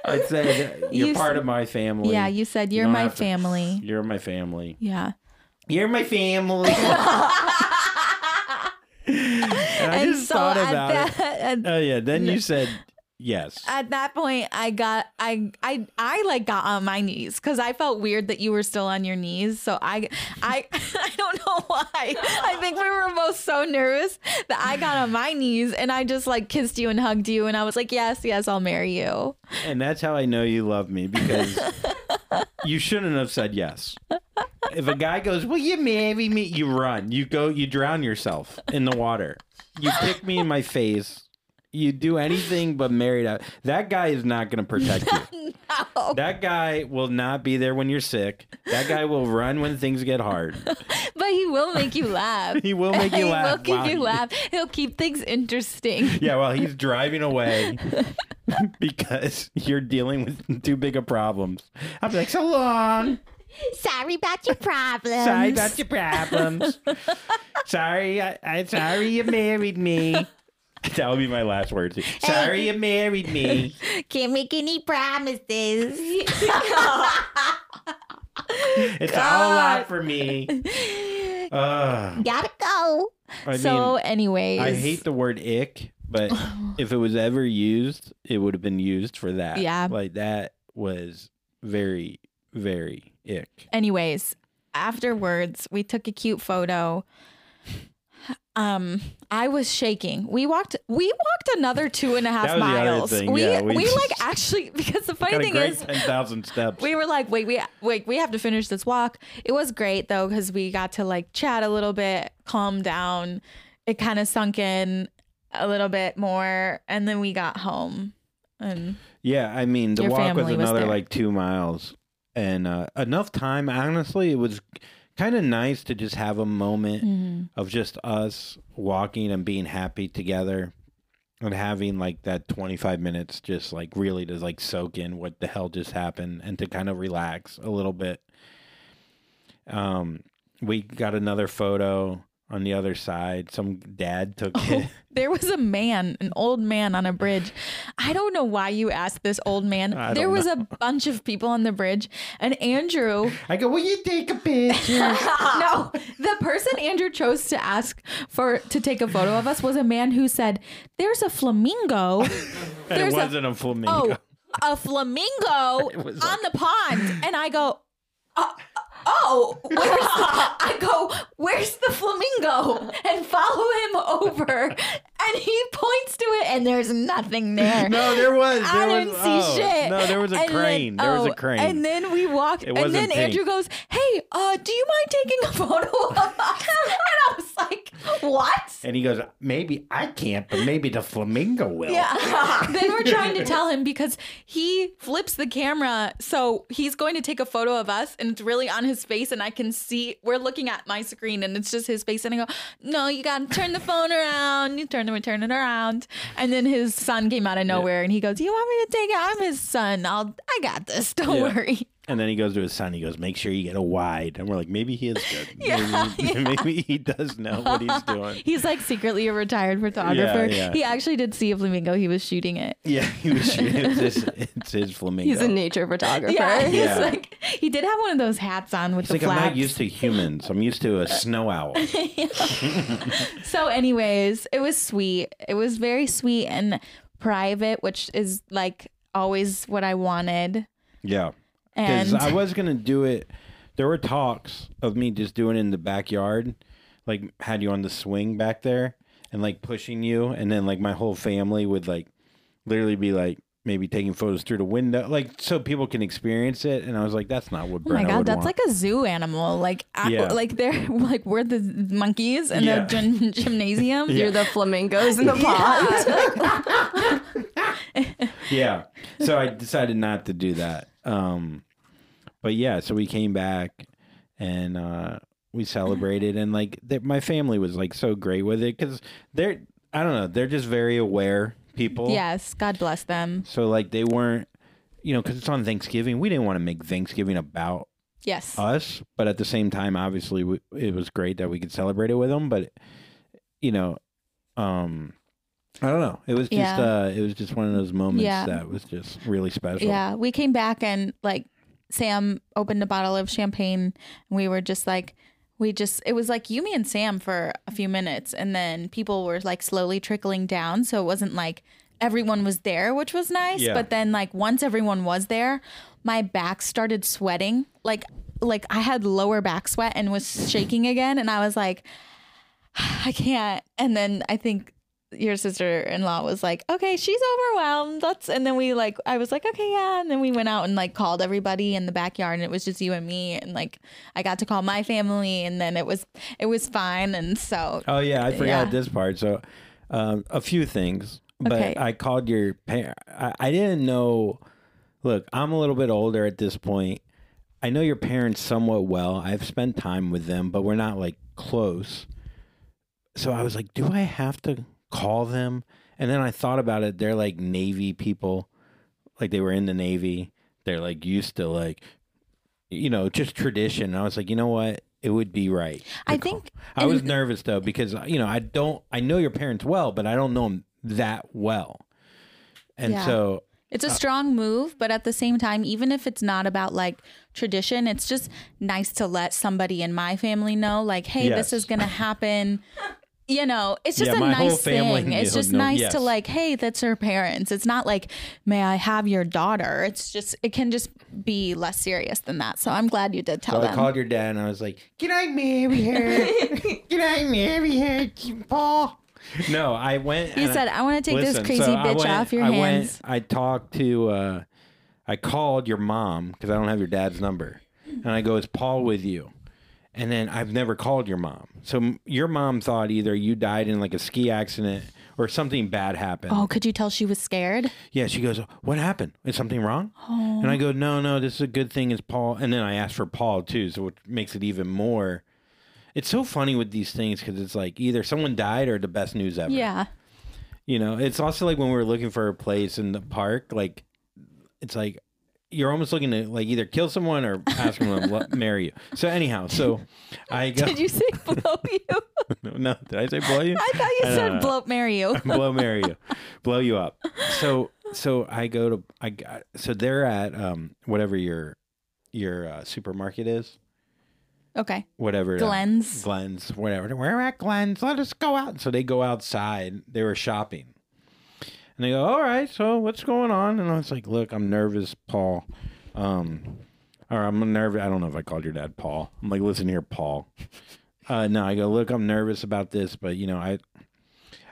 I said you're You part s- of my family. yeah, you said, You you're don't my have to- family. You're my family. Yeah. You're my family. and I just thought about it. that, at, Oh yeah. Then you said yes. at that point, I got, I, I, I like got on my knees because I felt weird that you were still on your knees. So I, I, I don't know why. I think we were both so nervous that I got on my knees and I just like kissed you and hugged you and I was like, yes, yes, I'll marry you. And that's how I know you love me because you shouldn't have said yes. If a guy goes, "Will you marry me?" You run. You go. You drown yourself in the water. You kick me in my face. You do anything but marry that. That guy is not going to protect you. No. That guy will not be there when you're sick. That guy will run when things get hard. But he will make you laugh. He will make you he laugh. will keep you he- laugh. He'll keep things interesting. Yeah, well, he's driving away because you're dealing with too big of problems. I'm like, so long. Sorry about your problems. Sorry about your problems. sorry, I, I sorry you married me. That would be my last words. Sorry you married me. Can't make any promises. It's all a lot for me. Ugh. Gotta go. I so, mean, anyways, I hate the word ick, but if it was ever used, it would have been used for that. Yeah. Like that was very, very ick. anyways, afterwards, we took a cute photo. Um, I was shaking. We walked. We walked another two and a half That was the other miles. we, yeah, we we- like actually because the funny thing is 10,000 steps. we were like, wait, we wait, we have to finish this walk. It was great though because we got to like chat a little bit, calm down. It kind of sunk in a little bit more, and then we got home. And Yeah, I mean the walk was family was another like two miles, and uh, enough time. Honestly, it was kind of nice to just have a moment Mm-hmm. of just us walking and being happy together, and having like that twenty five minutes, just like really to like soak in what the hell just happened, and to kind of relax a little bit. Um, we got another photo on the other side. Some dad took it. there was a man, an old man on a bridge. I don't know why you asked this old man. I there was a bunch of people on the bridge, and Andrew. I go, will you take a picture? no, the person Andrew chose to ask for to take a photo of us was a man who said, "There's a flamingo." There's it wasn't a, flamingo. Oh, a flamingo on the pond, and I go. "Uh, Oh, where's the, I go, where's the flamingo? And follow him over. And he points to it, and there's nothing there. No, there was. There I was, didn't see oh, shit. No, there was a And then- crane. there was oh, a crane. And then we walked. It and wasn't then pink. Andrew goes, "Hey, uh, do you mind taking a photo of us?" and I was like, "What?" And he goes, maybe I can't, but maybe the flamingo will. Yeah. then we're trying to tell him because he flips the camera. So he's going to take a photo of us and it's really on his face. And I can see, we're looking at my screen and it's just his face. And I go, no, you got to turn the phone around. You turn the turn it around. And then his son came out of nowhere and he goes, you want me to take it? I'm his son. I'll, I got this. Don't Yeah. worry. And then he goes to his son. He goes, make sure you get a wide. And we're like, maybe he is good. Yeah, maybe, maybe he does know what he's doing. He's like secretly a retired photographer. yeah. yeah. He actually did see a flamingo. He was shooting it. Yeah, he was shooting. It's his, it's his flamingo. He's a nature photographer. Yeah, he's Yeah. like he did have one of those hats on with It's the like flaps. I'm not used to humans. I'm used to a snow owl. So, anyways, it was sweet. It was very sweet and private, which is like always what I wanted. Yeah. Because And I was gonna do it. There were talks of me just doing it in the backyard, like had you on the swing back there and like pushing you, and then like my whole family would like literally be like maybe taking photos through the window, like so people can experience it. And I was like, that's not what oh my god, would that's want. like a zoo animal. Like, I- Yeah. like they're like we're the monkeys in Yeah. the gym- gymnasium. You're the flamingos in the pond. yeah. So I decided not to do that. Um, but yeah, so we came back and uh, we celebrated, and like th- my family was like so great with it because they're I don't know they're just very aware people. Yes, God bless them. So like they weren't, you know, because it's on Thanksgiving. We didn't want to make Thanksgiving about Yes. us, but at the same time, obviously, we, it was great that we could celebrate it with them. But you know, um, I don't know. It was just Yeah. uh, it was just one of those moments Yeah. that was just really special. Yeah, we came back and like Sam opened a bottle of champagne and we were just like we just it was like you me and Sam for a few minutes and then people were like slowly trickling down so it wasn't like everyone was there which was nice Yeah. but then like once everyone was there my back started sweating like like I had lower back sweat and was shaking again and I was like I can't and then I think your sister-in-law was like, "Okay, she's overwhelmed." That's and then we like I was like, "Okay, yeah." And then we went out and like called everybody in the backyard and it was just you and me and like I got to call my family and then it was it was fine and so Oh yeah, I forgot Yeah. this part. So, um, a few things, but Okay. I called your parent. I, I didn't know. Look, I'm a little bit older at this point. I know your parents somewhat well. I've spent time with them, but we're not like close. So I was like, do I have to call them? And then I thought about it. They're like Navy people, like they were in the Navy. They're like used to like, you know, just tradition. And I was like, you know what? It would be right. I call. think I was nervous though because uh, you know I don't I know your parents well, but I don't know them that well, and Yeah. so It's a uh, strong move, but at the same time, even if it's not about like tradition, it's just nice to let somebody in my family know, like, hey, Yes. this is going to happen. You know, it's just Yeah, a my whole nice family thing. It's just know- nice yes. to like, hey, that's her parents. It's not like, may I have your daughter? It's just, it can just be less serious than that. So I'm glad you did tell so I called your dad and I was like, "Can I marry her? Can I marry her, Paul?" No, I went. you and I- said, I want to take Listen, this crazy so bitch went- off your I hands. Went, I talked to, uh, I called your mom because I don't have your dad's number, and I go, "Is Paul with you?" And then I've never called your mom, so your mom thought either you died in like a ski accident or something bad happened. oh, could you tell she was scared? Yeah, she goes, "What happened? Is something wrong?" Oh. And I go, "No, no, this is a good thing. Is Paul?" And then I asked for Paul too, so it makes it even more. It's so funny with these things because it's like either someone died or the best news ever. Yeah. You know, it's also like when we were looking for a place in the park, like it's like you're almost looking to like either kill someone or ask them to marry you. So anyhow, so I go. Did you say blow you? no, did I say blow you? I thought you I said know. blow marry you. blow marry you blow you up so so i go to i got so they're at um whatever your your uh, supermarket is Okay. whatever uh, Glenn's. glenn's whatever we're at glenn's let us go out so they go outside they were shopping and they go all right so what's going on and i was like look i'm nervous paul um or i'm nervous i don't know if i called your dad paul i'm like listen here paul uh no i go look i'm nervous about this but you know i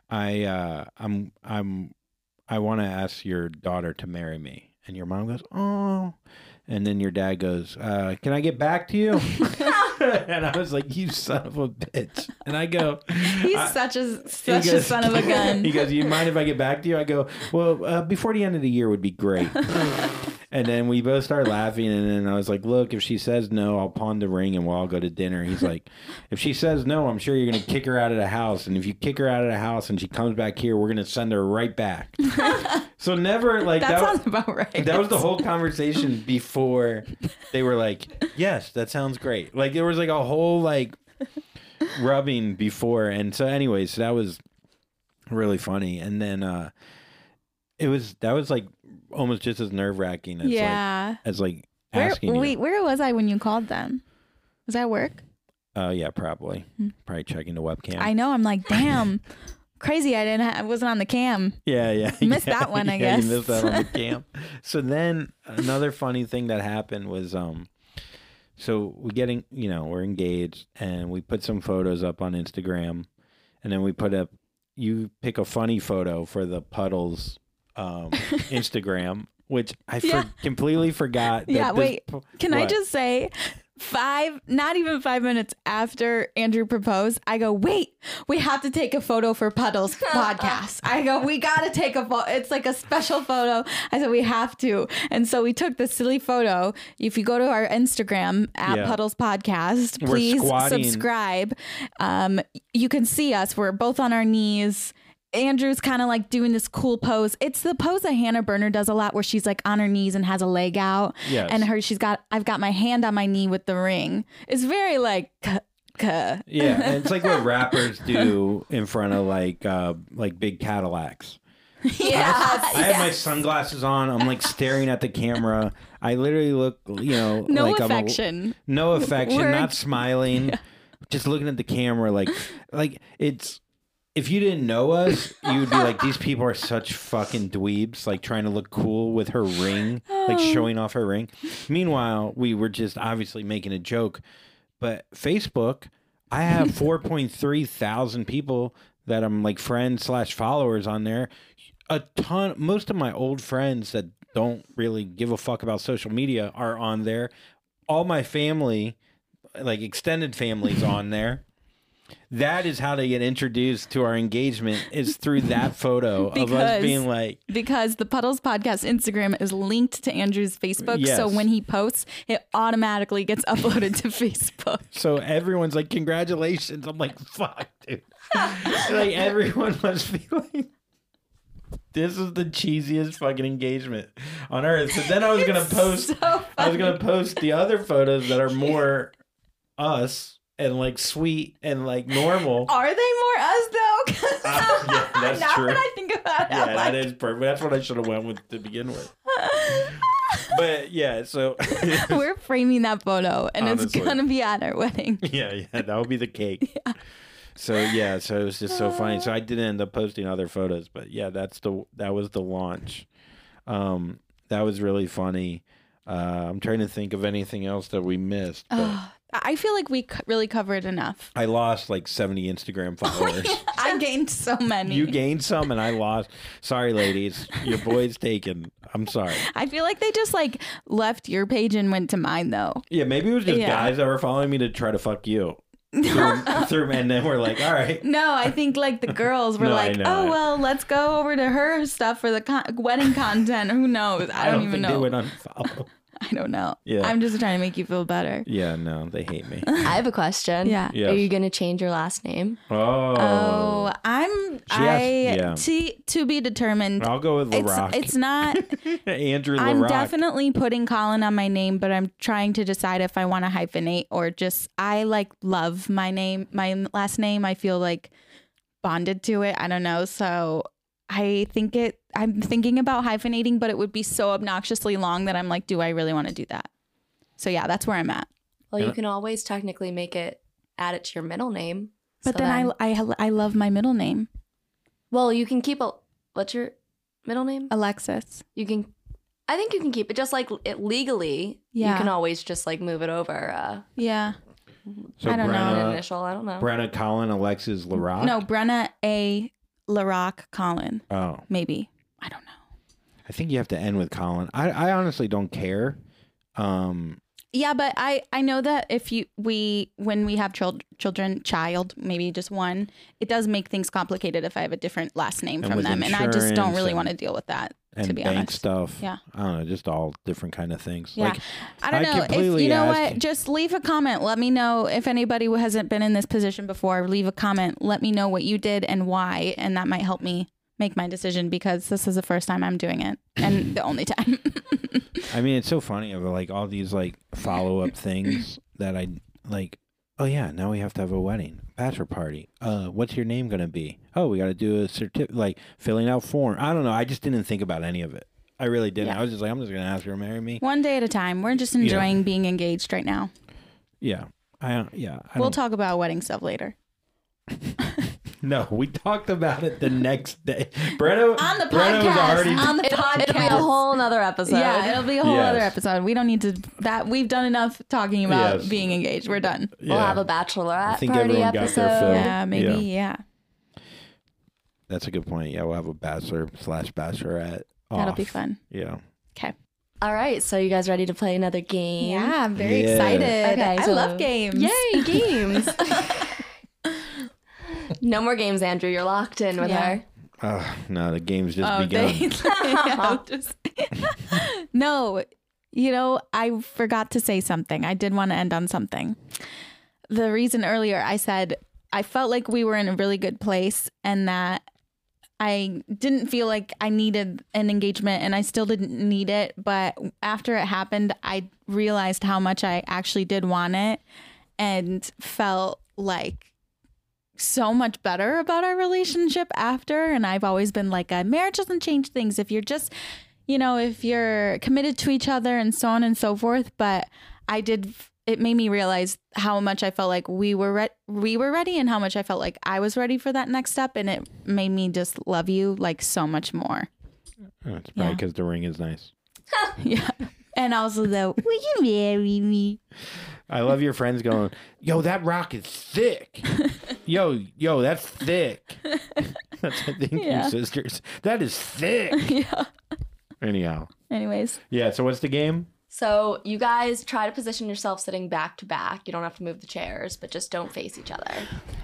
I uh I'm I'm I want to ask your daughter to marry me. And your mom goes, "Oh." And then your dad goes, uh, "Can I get back to you?" and I was like, "You son of a bitch." And I go, He's I- such a he such a son of a gun. he goes, "You mind if I get back to you?" I go, "Well, uh, before the end of the year would be great." and then we both started laughing, and then I was like, "Look, if she says no, I'll pawn the ring and we'll all go to dinner." He's like, "If she says no, I'm sure you're gonna kick her out of the house, and if you kick her out of the house and she comes back here, we're gonna send her right back." so never like that that. was- sounds about right. that was the whole conversation before they were like, "Yes, that sounds great." Like there was like a whole like rubbing before, and so anyways, so that was really funny. And then uh it was that was like almost just as nerve wracking as like yeah. as like Where, asking wait, you. where was I when you called them? Was that work? Oh yeah, probably probably checking the webcam. I know. I'm like, damn, crazy. I didn't. Ha- I wasn't on the cam. Yeah, yeah. Missed yeah, that one, I yeah, guess. You missed that on the camp. So then another funny thing that happened was um so we're getting you know, we're engaged and we put some photos up on Instagram and then we put up you pick a funny photo for the puddles um Instagram, which I for- Yeah. completely forgot. that Yeah, this wait. po- Can I just say, five, not even five minutes after Andrew proposed, I go, wait, we have to take a photo for Puddles podcast. I go, we got to take a photo. It's like a special photo. I said, we have to. And so we took this silly photo. If you go to our Instagram at Yeah. Puddles podcast, We're please squatting. subscribe. Um, you can see us. We're both on our knees. Andrew's kind of like doing this cool pose. It's the pose that Hannah Berner does a lot where she's like on her knees and has a leg out. Yes. And her she's got I've got my hand on my knee with the ring. It's very like k- k- Yeah, and it's like what rappers do in front of like uh like big Cadillacs. Yeah. I have my sunglasses on. I'm like staring at the camera. I literally look, you know, No like I'm a- affection. no affection, We're- not smiling, just looking at the camera. Like, like it's. If you didn't know us, you would be like, these people are such fucking dweebs, like trying to look cool with her ring, like oh. showing off her ring. Meanwhile, we were just obviously making a joke. But Facebook, I have 4.3 thousand people that I'm like friends slash followers on there. A ton, most of my old friends that don't really give a fuck about social media are on there. All my family, like extended families, on there. That is how they get introduced to our engagement is through that photo of us Because- being like, because the Puddles Podcast Instagram is linked to Andrew's Facebook. So when he posts, it automatically gets uploaded to Facebook. so everyone's like, congratulations. I'm like, fuck, dude. like everyone must be like, this is the cheesiest fucking engagement on earth. So then I was gonna post, So I was gonna post the other photos that are more us and like sweet and like normal. Are they more us though? Uh, yeah, that's now true. that I think about it, Yeah, like, that is perfect. That's what I should have went with to begin with. But yeah, so we're framing that photo, and Honestly. it's gonna be at our wedding. yeah, yeah, that would be the cake. Yeah. So yeah, so it was just so funny. So I didn't end up posting other photos, but yeah, that's the that was the launch. Um, that was really funny. Uh, I'm trying to think of anything else that we missed. But I feel like we co- really covered enough. I lost like 70 Instagram followers. I gained so many. You gained some, and I lost. Sorry, ladies, your boy's taken. I'm sorry. I feel like they just like left your page and went to mine though. Yeah, maybe it was just Yeah. guys that were following me to try to fuck you. through, through, and then we're like, all right. No, I think like the girls were No, I like, know. "Oh well, let's go over to her stuff for the con- wedding content." Who knows? I, I don't, don't, even think they know. would unfollow. I don't know. Yeah. I'm just trying to make you feel better. Yeah, no, they hate me. I have a question. Yeah. Yes. Are you going to change your last name? Oh, Oh, I'm She I has- yeah. to to be determined. I'll go with It's Larocque. it's not. Andrew I'm definitely putting Collin on my name, but I'm trying to decide if I want to hyphenate or just I like love my name, my last name. I feel like bonded to it. I don't know. So I think it I'm thinking about hyphenating, but it would be so obnoxiously long that I'm like, do I really want to do that? So yeah, that's where I'm at. Well, you can always technically make it add it to your middle name. But So then, I, I I love my middle name, well, you can keep a what's your middle name? Alexis. You can I think you can keep it just like it legally. Yeah. You can always just like move it over uh Yeah. so I don't know. an Brenna, initial, I don't know. Brenna, Collin, Alexis, Larocque. No, Brenna A. Larocque Collin. Oh, Maybe. I don't know. I think you have to end with Collin. I, I honestly don't care. Um, Yeah, but I I know that if you we when we have chil- children, child, maybe just one, it does make things complicated if I have a different last name And from them, and I just don't really want to deal with that. And to be bank honest, stuff. Yeah. I don't know, just all different kind of things. Yeah. Like, I don't I know if you know what. Just leave a comment. Let me know if anybody who hasn't been in this position before. Leave a comment. Let me know what you did and why, and that might help me make my decision because this is the first time I'm doing it and the only time. I mean, it's so funny of like all these like follow up things that I like. Oh yeah, now we have to have a wedding, bachelor party. Uh, what's your name gonna be? Oh, we got to do a certificate, like filling out form. I don't know. I just didn't think about any of it. I really didn't. Yeah. I was just like, I'm just gonna ask her to marry me. One day at a time. We're just enjoying being engaged right now. Yeah, I yeah. I We'll don't- talk about wedding stuff later. No, we talked about it the next day. Brenna On the Brenna was podcast. already. on the It'll, podcast. it'll be a whole nother episode. yeah, it'll be a whole Yes. other episode. We don't need to that we've done enough talking about Yes. being engaged. We're done. We'll have a bachelorette I think party everyone got their episode. Yeah, maybe yeah. That's a good point. Yeah, we'll have a bachelor slash bachelorette. That'll be fun. Yeah. Okay. All right, so you guys ready to play another game? Yeah, I'm very Yeah. excited. Okay, I so- love games. Yay, games. no more games, Andrew. You're locked in with Yeah. her. Oh, no, the game's just Oh, begun. they, Yeah, just- no, you know, I forgot to say something. I did want to end on something. The reason earlier I said I felt like we were in a really good place and that I didn't feel like I needed an engagement and I still didn't need it. But after it happened, I realized how much I actually did want it and felt like so much better about our relationship after. And I've always been like, a marriage doesn't change things if you're just, you know, if you're committed to each other and so on and so forth. But I did. It made me realize how much I felt like we were re- we were ready, and how much I felt like I was ready for that next step, and it made me just love you like so much more. Oh, it's probably Yeah. because the ring is nice. Yeah, and also the will you marry me? I love your friends going, yo, that rock is thick. yo, yo, that's thick. That's I think Yeah. you sisters. That is thick. yeah. Anyhow. Anyways, Yeah, so what's the game? So you guys try to position yourself sitting back to back. You don't have to move the chairs, but just don't face each other.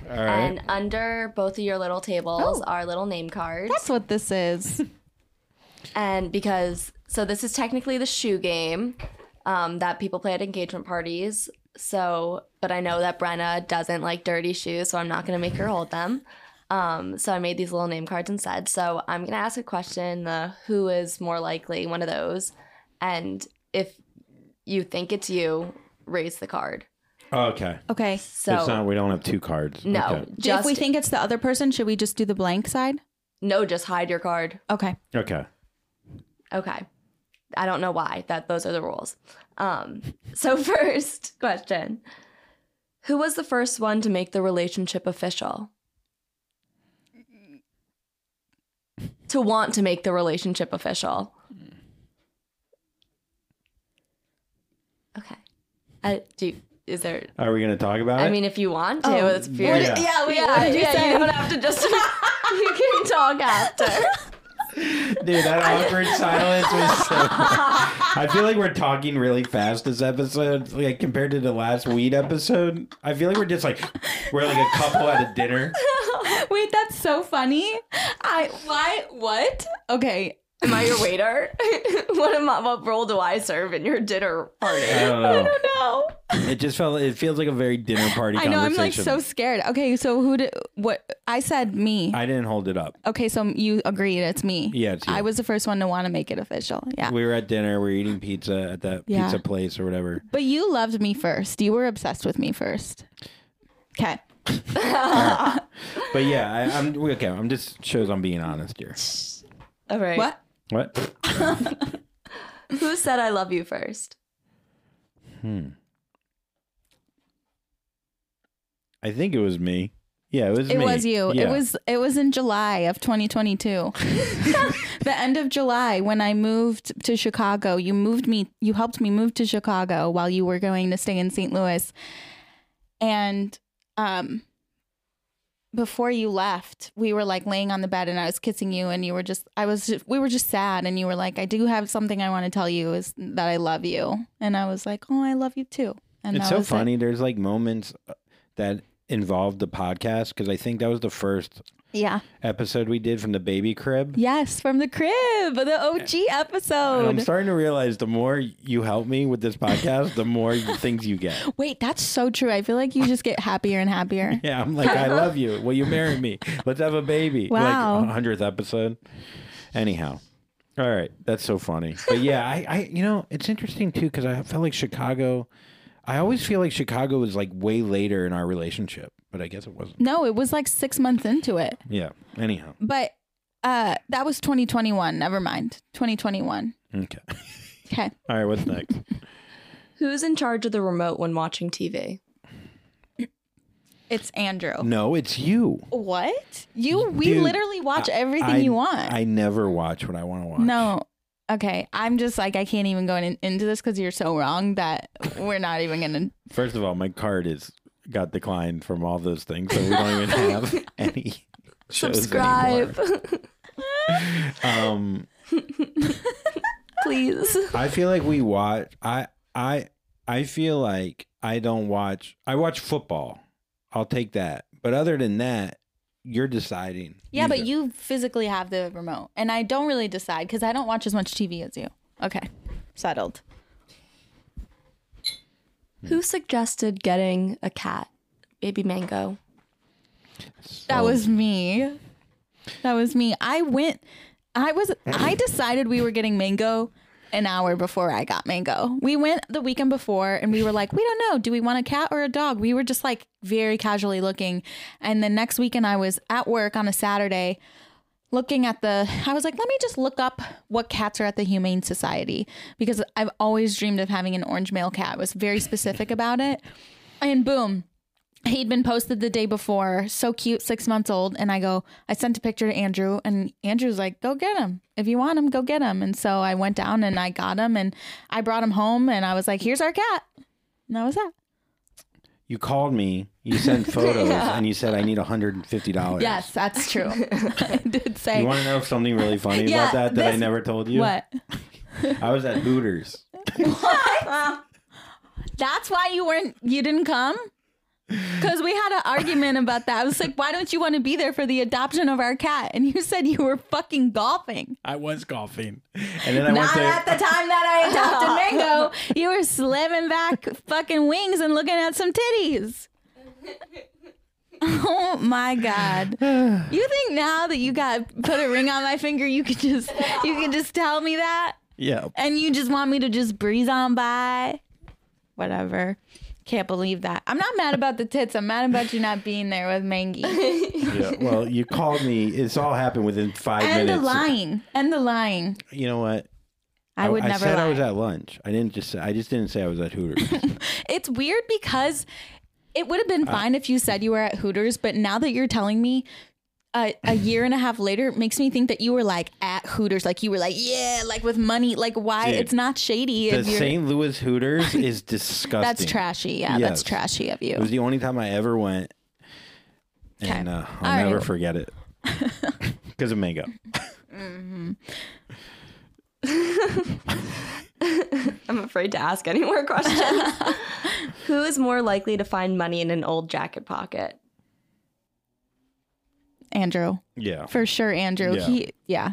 All right. And under both of your little tables Oh. are little name cards. that's what this is. And because so this is technically the shoe game um, that people play at engagement parties. So, but I know that Brenna doesn't like dirty shoes, so I'm not gonna make her hold them. Um, so I made these little name cards instead. So I'm gonna ask a question: the who is more likely one of those, and if you think it's you, raise the card. Oh, okay. Okay. So it's not, we don't have two cards. no, Okay. just if we think it's the other person, should we just do the blank side? no, just hide your card. Okay. Okay. Okay. I don't know why. That those are the rules. Um, so first question. Who was the first one to make the relationship official? To want to make the relationship official. Okay. I do is there Are we going to talk about it? I mean if you want to, Oh, it's if you're, what yeah, wait, yeah, you yeah, you don't have to just you can talk after. Dude, that awkward silence was so. I feel like we're talking really fast this episode, like compared to the last weed episode. I feel like we're just like we're like a couple at a dinner. Wait, that's so funny. I why what? Okay. Am I your waiter? what am I, what role do I serve in your dinner party? I don't know. No. It just felt. It feels like a very dinner party. I know I'm like so scared. Okay, so who did what I said me. I didn't hold it up. okay, so you agreed it's me. Yeah, it's you. I was the first one to want to make it official. Yeah. We were at dinner. We were eating pizza at that Yeah. pizza place or whatever. But you loved me first. You were obsessed with me first. Okay. But yeah, I, I'm okay. I'm just shows I'm being honest here. All right. What? What? Who said I love you first? Hmm. I think it was me. Yeah, it was It me. was you. Yeah. It was it was in July of 2022. the end of July when I moved to Chicago. You moved me you helped me move to Chicago while you were going to stay in St. Louis. And um before you left, we were like laying on the bed and I was kissing you and you were just I was just, we were just sad and you were like I do have something I want to tell you is that I love you. And I was like, "Oh, I love you too." And It's so was it. funny. There's like moments uh, that involved the podcast because I think that was the first Yeah. episode we did from the baby crib. Yes, from the crib, the OG And episode. I'm starting to realize the more you help me with this podcast, the more things you get. Wait, that's so true. I feel like you just get happier and happier. Yeah, I'm like, I love you. Will you marry me? Let's have a baby. Wow. Like hundredth episode. Anyhow, all right, that's so funny. But yeah, I, I, you know, it's interesting too because I felt like Chicago. I always feel like Chicago was like way later in our relationship, but I guess it wasn't. No, it was like six months into it. Yeah. Anyhow, But uh that was 2021. Never mind. 2021. okay. Okay. All right, what's next? Who's in charge of the remote when watching TV? It's Andrew. No, it's you. What? You we Dude, literally watch everything I, you want. I never watch what I want to watch. no. Okay. I'm just like I can't even go in, into this cuz you're so wrong that we're not even to First of all, my card is got declined from all those things, so we don't even have any. Subscribe. Um, please. I feel like we watch. I I I feel like I don't watch. I watch football. I'll take that. But other than that, you're deciding. Yeah, but you physically have the remote. And I don't really decide cuz I don't watch as much TV as you. Okay. Settled. Hmm. Who suggested getting a cat? Baby Mango. That oh. was me. That was me. I went. I was. I decided we were getting mango an hour before I got mango. We went the weekend before and we were like, we don't know. Do we want a cat or a dog? We were just like very casually looking. And the next weekend, I was at work on a Saturday looking at the I was like, let me just look up what cats are at the Humane Society because I've always dreamed of having an orange male cat. I was very specific about it. And boom, he'd been posted the day before, so cute, six months old. And I go, I sent a picture to Andrew, and Andrew's like, go get him. If you want him, go get him. And so I went down and I got him and I brought him home and I was like, here's our cat. And that was that. You called me, you sent photos, and you said I need $150. Yes, that's true. I did say You want to know something really funny Yeah, about that that I never told you? what? I was at Hooters. What? That's why you weren't you didn't come? Because we had an argument about that. I was like, why don't you want to be there for the adoption of our cat? And you said you were fucking golfing. I was golfing. And then I Not went at the time that I adopted Mango. You were slamming back fucking wings and looking at some titties. Oh my god! You think now that you got put a ring on my finger, you could just you could just tell me that, Yeah. and you just want me to just breeze on by? Whatever. Can't believe that. I'm not mad about the tits. I'm mad about you not being there with Mangy. yeah. Well, you called me. It's all happened within five and the minutes. lying. And the lying. You know what? I would never said lie. I was at lunch. I didn't just. Say, I just didn't say I was at Hooters. It's weird because it would have been Uh, fine if you said you were at Hooters, but now that you're telling me uh, a year and a half later, makes me think that you were like at Hooters, like you were like, yeah, like with money. Like, why? Dude, it's not shady. the if you're, St. Louis Hooters is disgusting. that's trashy. Yeah, that's trashy of you. It was the only time I ever went, Okay. and uh, I'll All never right. forget it because of mango. I'm afraid to ask any more questions. Who is more likely to find money in an old jacket pocket? Andrew. Yeah. For sure, Andrew. Yeah. He, yeah.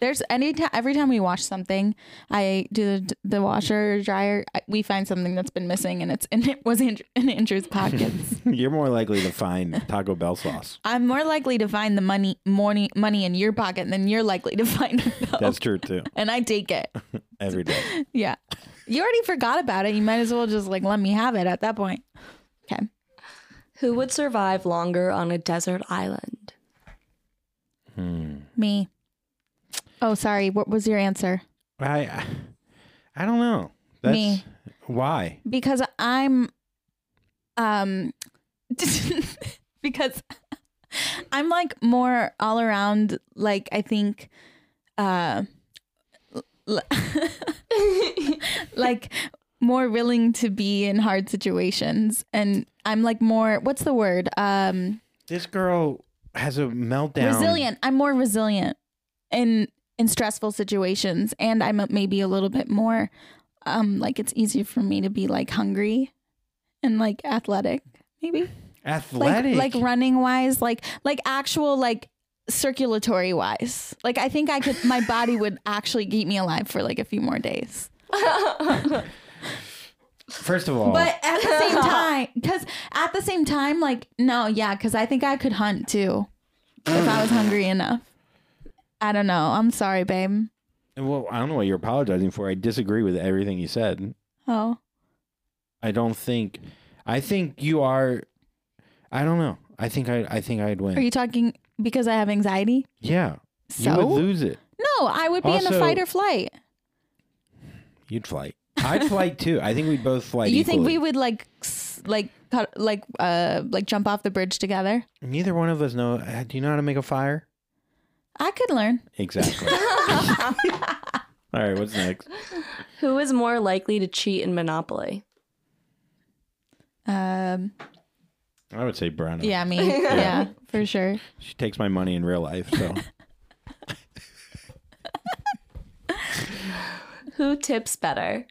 There's any time, every time we wash something, I do the, the washer or dryer. I, we find something that's been missing, and it's and it was Andrew, in Andrew's pockets. You're more likely to find Taco Bell sauce. I'm more likely to find the money, money, money in your pocket than you're likely to find it. That's true too. and I take it. Every day. Yeah, you already forgot about it. You might as well just like let me have it at that point. Okay. Who would survive longer on a desert island? Me. Oh, sorry. What was your answer? I. I don't know. That's, Me. Why? because I'm um because I'm like more all around like I think uh like more willing to be in hard situations and I'm like more what's the word um This girl has a meltdown. resilient I'm more resilient in in stressful situations and I'm maybe a little bit more um like it's easier for me to be like hungry and like athletic maybe Athletic. like like running wise like like actual like circulatory wise like i think i could my body would actually keep me alive for like a few more days First of all, but at the same time because at the same time like no yeah because i think i could hunt too if i was hungry enough i don't know i'm sorry babe well, I don't know what you're apologizing for. I disagree with everything you said. oh I don't think. I think you are. I don't know. I think I. I think I'd win. are you talking because i have anxiety yeah. You so would lose it. no i would be in a fight or flight You'd flight. I'd flight too. I think we'd both flight. Do you think we would like like cut like uh like jump off the bridge together Neither one of us know. uh, Do you know how to make a fire? i could learn Exactly. All right. What's next? Who is more likely to cheat in Monopoly? um I would say Brenna. Yeah, me. yeah, for sure. She takes my money in real life. So Who tips better?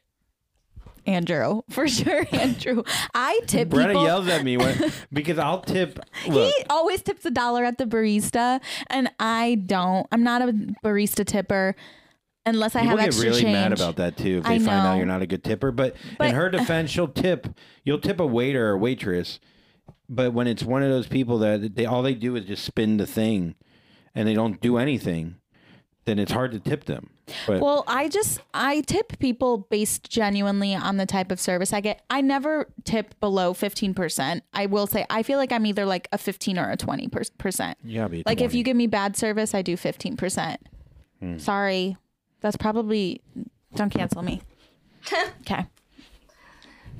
Andrew, for sure. Andrew, I tip Brenna people. yells at me when because I'll tip. Look, he always tips a dollar at the barista, and I don't. I'm not a barista tipper unless I people have get extra really change. mad about that too if they find out you're not a good tipper. But, But- in her defense, she'll tip. You'll tip a waiter or waitress, but when it's one of those people that they all they do is just spin the thing, and they don't do anything, then it's hard to tip them. But Well, I just I tip people based genuinely on the type of service I get. I never tip below 15%. I will say I feel like I'm either like a 15 or a 20 per- percent. yeah, be Like if you give me bad service, I do 15%. Hmm. Sorry. That's probably don't cancel me. okay.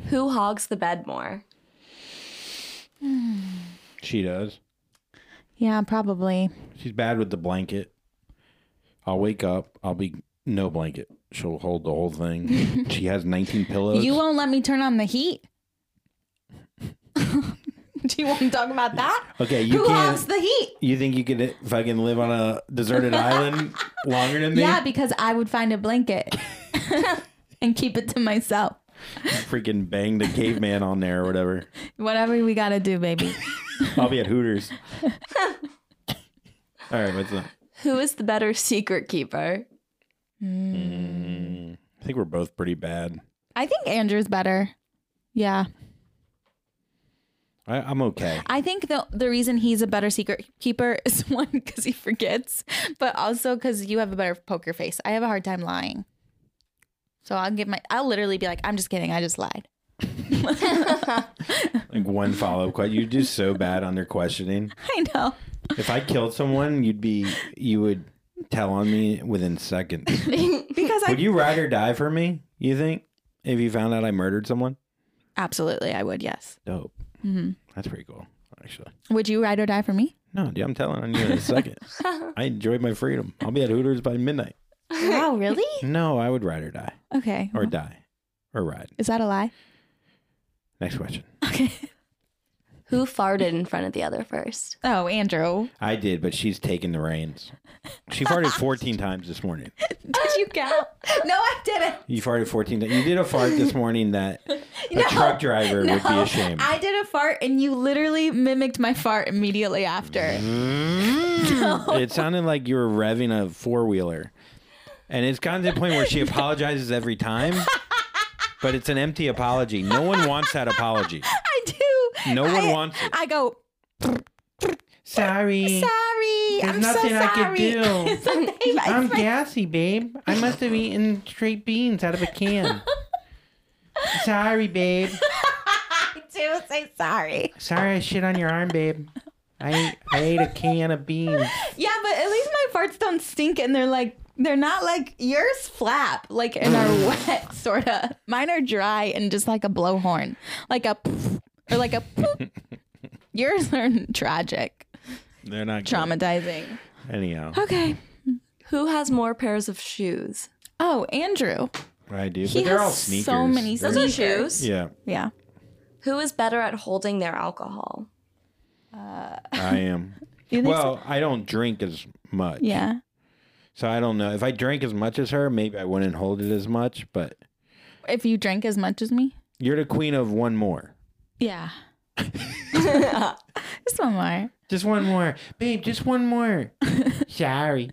Who hogs the bed more? she does. Yeah, probably. She's bad with the blanket. I'll wake up. I'll be no blanket. She'll hold the whole thing. she has 19 pillows. You won't let me turn on the heat. Do you want to talk about that? okay, you Who can't. the heat? you think you could fucking live on a deserted island longer than me? Yeah, because I would find a blanket and keep it to myself. Freaking bang the caveman on there or whatever. Whatever we got to do, baby. I'll be at Hooters. All right, what's up? Who is the better secret keeper? Mm. I think we're both pretty bad. I think Andrew's better. Yeah. I, I'm okay. I think the the reason he's a better secret keeper is one because he forgets, but also because you have a better poker face. I have a hard time lying, so I'll give my. I'll literally be like, "I'm just kidding. I just lied." Like one follow up question. You do so bad on their questioning. I know. If I killed someone, you'd be you would tell on me within seconds. Because I would you ride or die for me? You think if you found out I murdered someone? absolutely I would. Yes. Dope. Mm-hmm. That's pretty cool, actually. Would you ride or die for me? No, dude, I'm telling on you in a second. I enjoyed my freedom. I'll be at Hooters by midnight. Wow, really? No, I would ride or die Okay. or die or ride. Is that a lie? Next question. Okay. Who farted in front of the other first? Oh, Andrew. I did, but she's taking the reins. She farted 14 times this morning. Did you count? no, I didn't. You farted 14 times. You did a fart this morning that a truck driver would be ashamed. I did a fart and you literally mimicked my fart immediately after. Mm. It sounded like you were revving a four wheeler. And it's gotten to the point where she apologizes every time, but it's an empty apology. No one wants that apology. I do. No one I- wants it. I go, Sorry. sorry. There's I'm nothing so I could sorry. do. It's okay, I'm fine. gassy, babe. I must have eaten straight beans out of a can. Sorry, babe. I do say sorry. Sorry I shit on your arm, babe. I I ate a can of beans. Yeah, but at least my farts don't stink and they're like, they're not like yours flap, like and are wet, sort of. Mine are dry and just like a blowhorn, like a poof, or like a poop. Yours are tragic, They're not good. traumatizing. Anyhow, Okay. Who has more pairs of shoes? Oh, Andrew. I do. He But they're has all sneakers. so many Those are Sneakers. shoes. Yeah, Yeah. Who is better at holding their alcohol? Uh, I am. You think Well, I don't drink as much. Yeah. So I don't know. If I drank as much as her, maybe I wouldn't hold it as much. But If you drank as much as me. you're the queen of one more. Yeah. Just one more. Just one more, babe. Just one more. Sorry.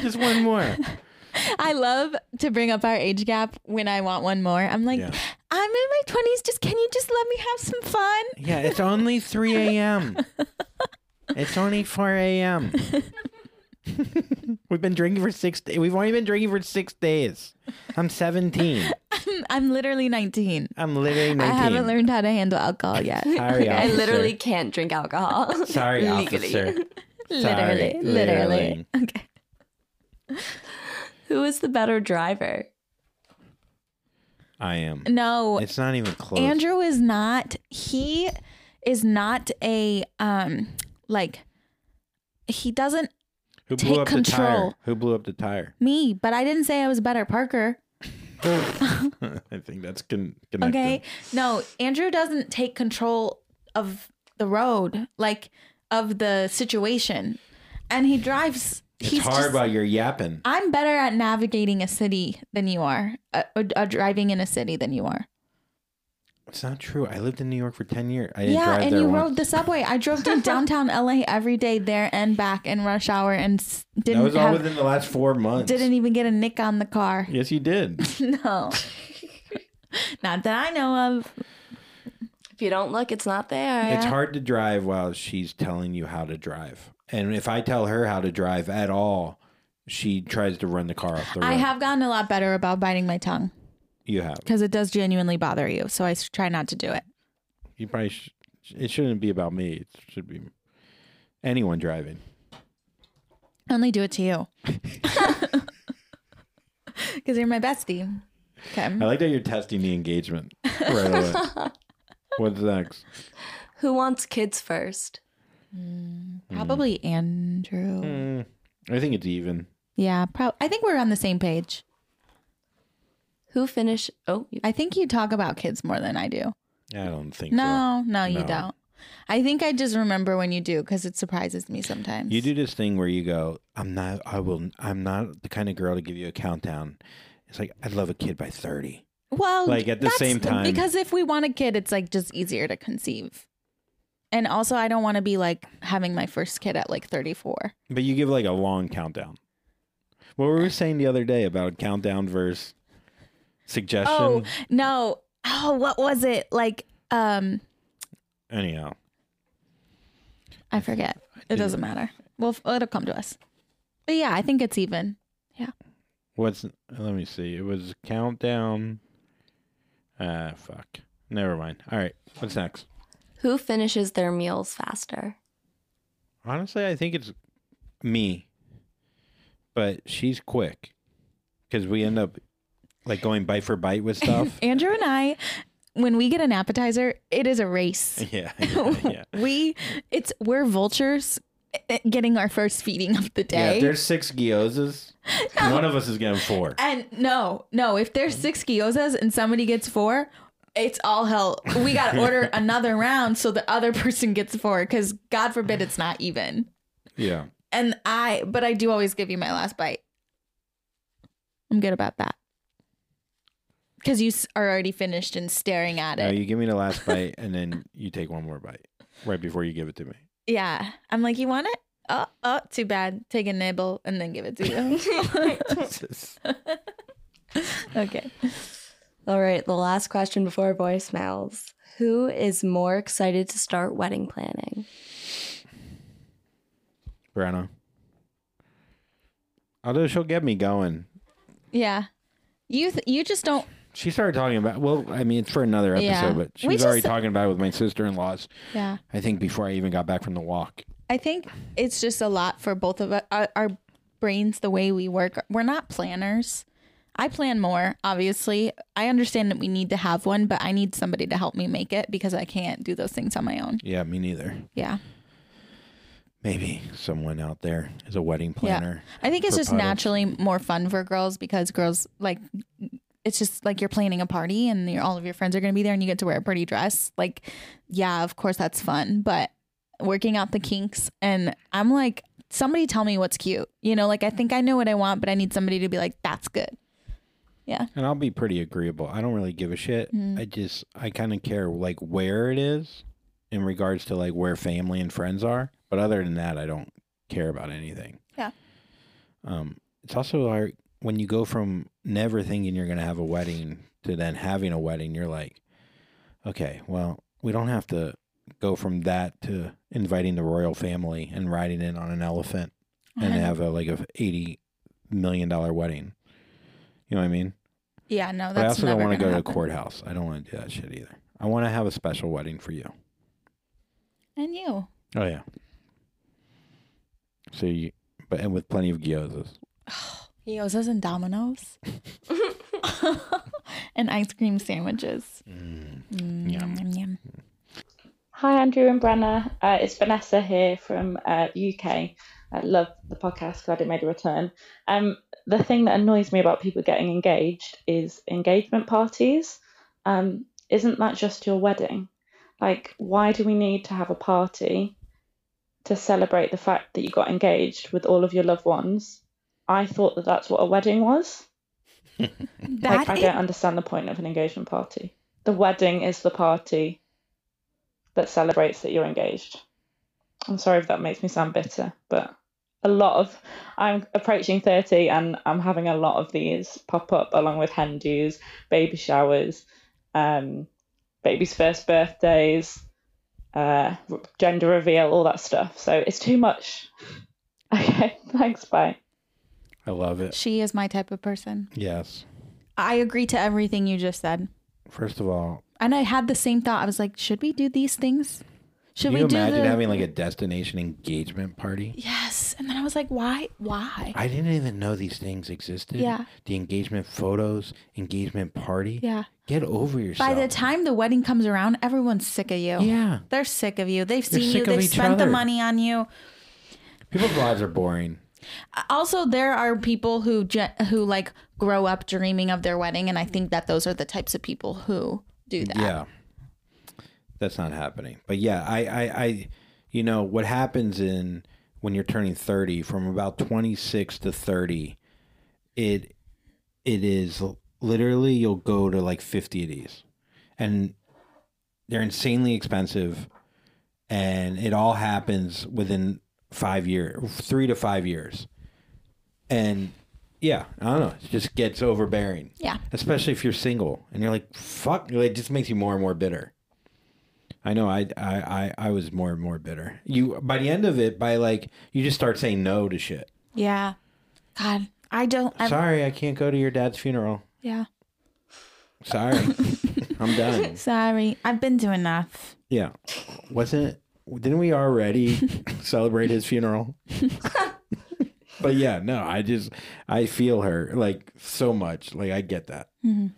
just one more. I love to bring up our age gap when I want one more. I'm like, Yeah. I'm in my 20s. Just can you just let me have some fun? Yeah, it's only 3 a.m. It's only 4 a.m. We've been drinking for six days. We've only been drinking for six days. I'm 17. I'm literally 19. I'm literally 19. I haven't learned how to handle alcohol yet. Sorry, I officer. literally can't drink alcohol. Sorry, officer. literally, Sorry, literally. Okay. Who is the better driver? I am. No, It's not even close. Andrew is not. He is not a um like. He doesn't Who take blew up the tire? control. Who blew up the tire? me, but I didn't say I was better, Parker. I think that's con- connected. Okay. No, Andrew doesn't take control of the road, like of the situation. And he drives It's he's hard just- while you're yapping. I'm better at navigating a city than you are, uh, or driving in a city than you are. It's not true. I lived in New York for 10 years. I didn't Yeah, drive and there you once. rode the subway. I drove to downtown LA every day there and back in rush hour and s- That didn't was all have, within the last four months. didn't even get a nick on the car. Yes, you did. No. Not that I know of. If you don't look, it's not there. It's hard to drive while she's telling you how to drive. and if I tell her how to drive at all, she tries to run the car off the road. I have gotten a lot better about biting my tongue You have. because it does genuinely bother you. So I try not to do it. You probably. Sh- it shouldn't be about me. It should be anyone driving. I only do it to you because you're my bestie. Okay. I like that you're testing the engagement right away. What's next? Who wants kids first? Probably Andrew. Mm, I think it's even. Yeah. Pro- I think we're on the same page. Who finish? Oh, you- I think you talk about kids more than I do. I don't think so. No, no, you No. don't. I think I just remember when you do because it surprises me sometimes. You do this thing where you go, I'm not I will I'm not the kind of girl to give you a countdown. It's like I'd love a kid by 30. Well, Like, at the same time- because if we want a kid, it's like just easier to conceive. And also, I don't want to be like having my first kid at like 34. But you give like a long countdown. What were we saying the other day about countdown versus suggestion? Oh no! Oh, what was it like? Um, Anyhow, I forget. It doesn't matter. Well, it'll come to us. But yeah, I think it's even. Yeah. What's let me see. It was countdown. Ah, fuck. Never mind. All right. What's next? who finishes their meals faster? Honestly, I think it's me. But she's quick. Cuz we end up like going bite for bite with stuff. Andrew and I, when we get an appetizer, it is a race. yeah, yeah, yeah. We, it's we're vultures eh, getting our first feeding of the Yeah, day. if there's six gyozas, one of us is getting four. And no, no, if there's six gyozas and somebody gets four, it's all hell. We got to order another round so the other person gets four because God forbid it's not even. Yeah. And I, but I do always give you my last bite. I'm good about that. Because you are already finished and staring at No, it. you give me the last bite and then you take one more bite right before you give it to me. yeah. I'm like, you want it? Oh, oh, too bad. Take a nibble and then give it to you. okay. All right, the last question before voicemails. Who is more excited to start wedding planning? Brenna. Although she'll get me going. Yeah. You th- you just don't She started talking about well, I mean it's for another episode, Yeah. but she We was already talking about it with my sister in laws. yeah. I think before I even got back from the walk. I think it's just a lot for both of us. Our, our brains, the way we work, we're not planners. I plan more, obviously. I understand that we need to have one, but I need somebody to help me make it because I can't do those things on my own. Yeah, me neither. Yeah. Maybe someone out there is a wedding planner. Yeah. I think it's just puddles. naturally more fun for girls because girls like it's just like you're planning a party and your all of your friends are going to be there and you get to wear a pretty dress. Like, yeah, of course that's fun, but working out the kinks and I'm like, somebody tell me what's cute. You know, like I think I know what I want, but I need somebody to be like, that's good. Yeah. And I'll be pretty agreeable. I don't really give a shit. Mm. I just I kind of care like where it is in regards to like where family and friends are. But other than that, I don't care about anything. Yeah. Um, it's also like when you go from never thinking you're gonna have a wedding to then having a wedding, you're like, okay, well, we don't have to go from that to inviting the royal family and riding in on an elephant and Uh-huh. have a like a eighty million dollar wedding. You know what I mean? Yeah, no, But I that's also don't want to go to a courthouse. I don't want to do that shit either. I want to have a special wedding for you. And you. Oh yeah. So you, but and with plenty of gyozas. Gyozas and Domino's. and ice cream sandwiches. Mm, Yum. yum, yum. Hi, Andrew and Brenna. Uh, it's Vanessa here from uh, UK. I love the podcast. Glad it made a return. Um, the thing that annoys me about people getting engaged is engagement parties. Um, isn't that just your wedding? Like, why do we need to have a party to celebrate the fact that you got engaged with all of your loved ones? I thought that that's what a wedding was. That like, I is- don't understand the point of an engagement party. The wedding is the party that celebrates that you're engaged. I'm sorry if that makes me sound bitter, but a lot of I'm approaching 30 and I'm having a lot of these pop up along with hen do's, baby showers, um, baby's first birthdays. uh, gender reveal, all that stuff. So it's too much. Okay, thanks. Bye. I love it. She is my type of person. Yes. I agree to everything you just said. First of all, And I had the same thought. I was like, should we do these things? Should can we you do imagine the... having like a destination engagement party? Yes. And then I was like, why? Why? I didn't even know these things existed. Yeah. The engagement photos, engagement party. Yeah. Get over yourself. By the time the wedding comes around, everyone's sick of you. Yeah. They're sick of you. They've They're seen you. They've spent the money on you. People's lives are boring. Also, there are people who who like grow up dreaming of their wedding, and I think that those are the types of people who do that. Yeah. That's not happening. But yeah, I, I, I, you know, what happens in when you're turning 30 from about 26 to 30, it, it is literally you'll go to like 50 of these and they're insanely expensive and it all happens within five years, three to five years. And yeah, I don't know. It just gets overbearing Yeah. especially if you're single and you're like fuck it just makes you more and more bitter i know I, I i i was more and more bitter you by the end of it by like you just start saying no to shit Yeah. God, I don't. I'm, sorry i can't go to your dad's funeral yeah. sorry i'm done Sorry, I've been to enough. yeah wasn't didn't we already celebrate his funeral but yeah no i just i feel her like so much like i get that mm-hmm.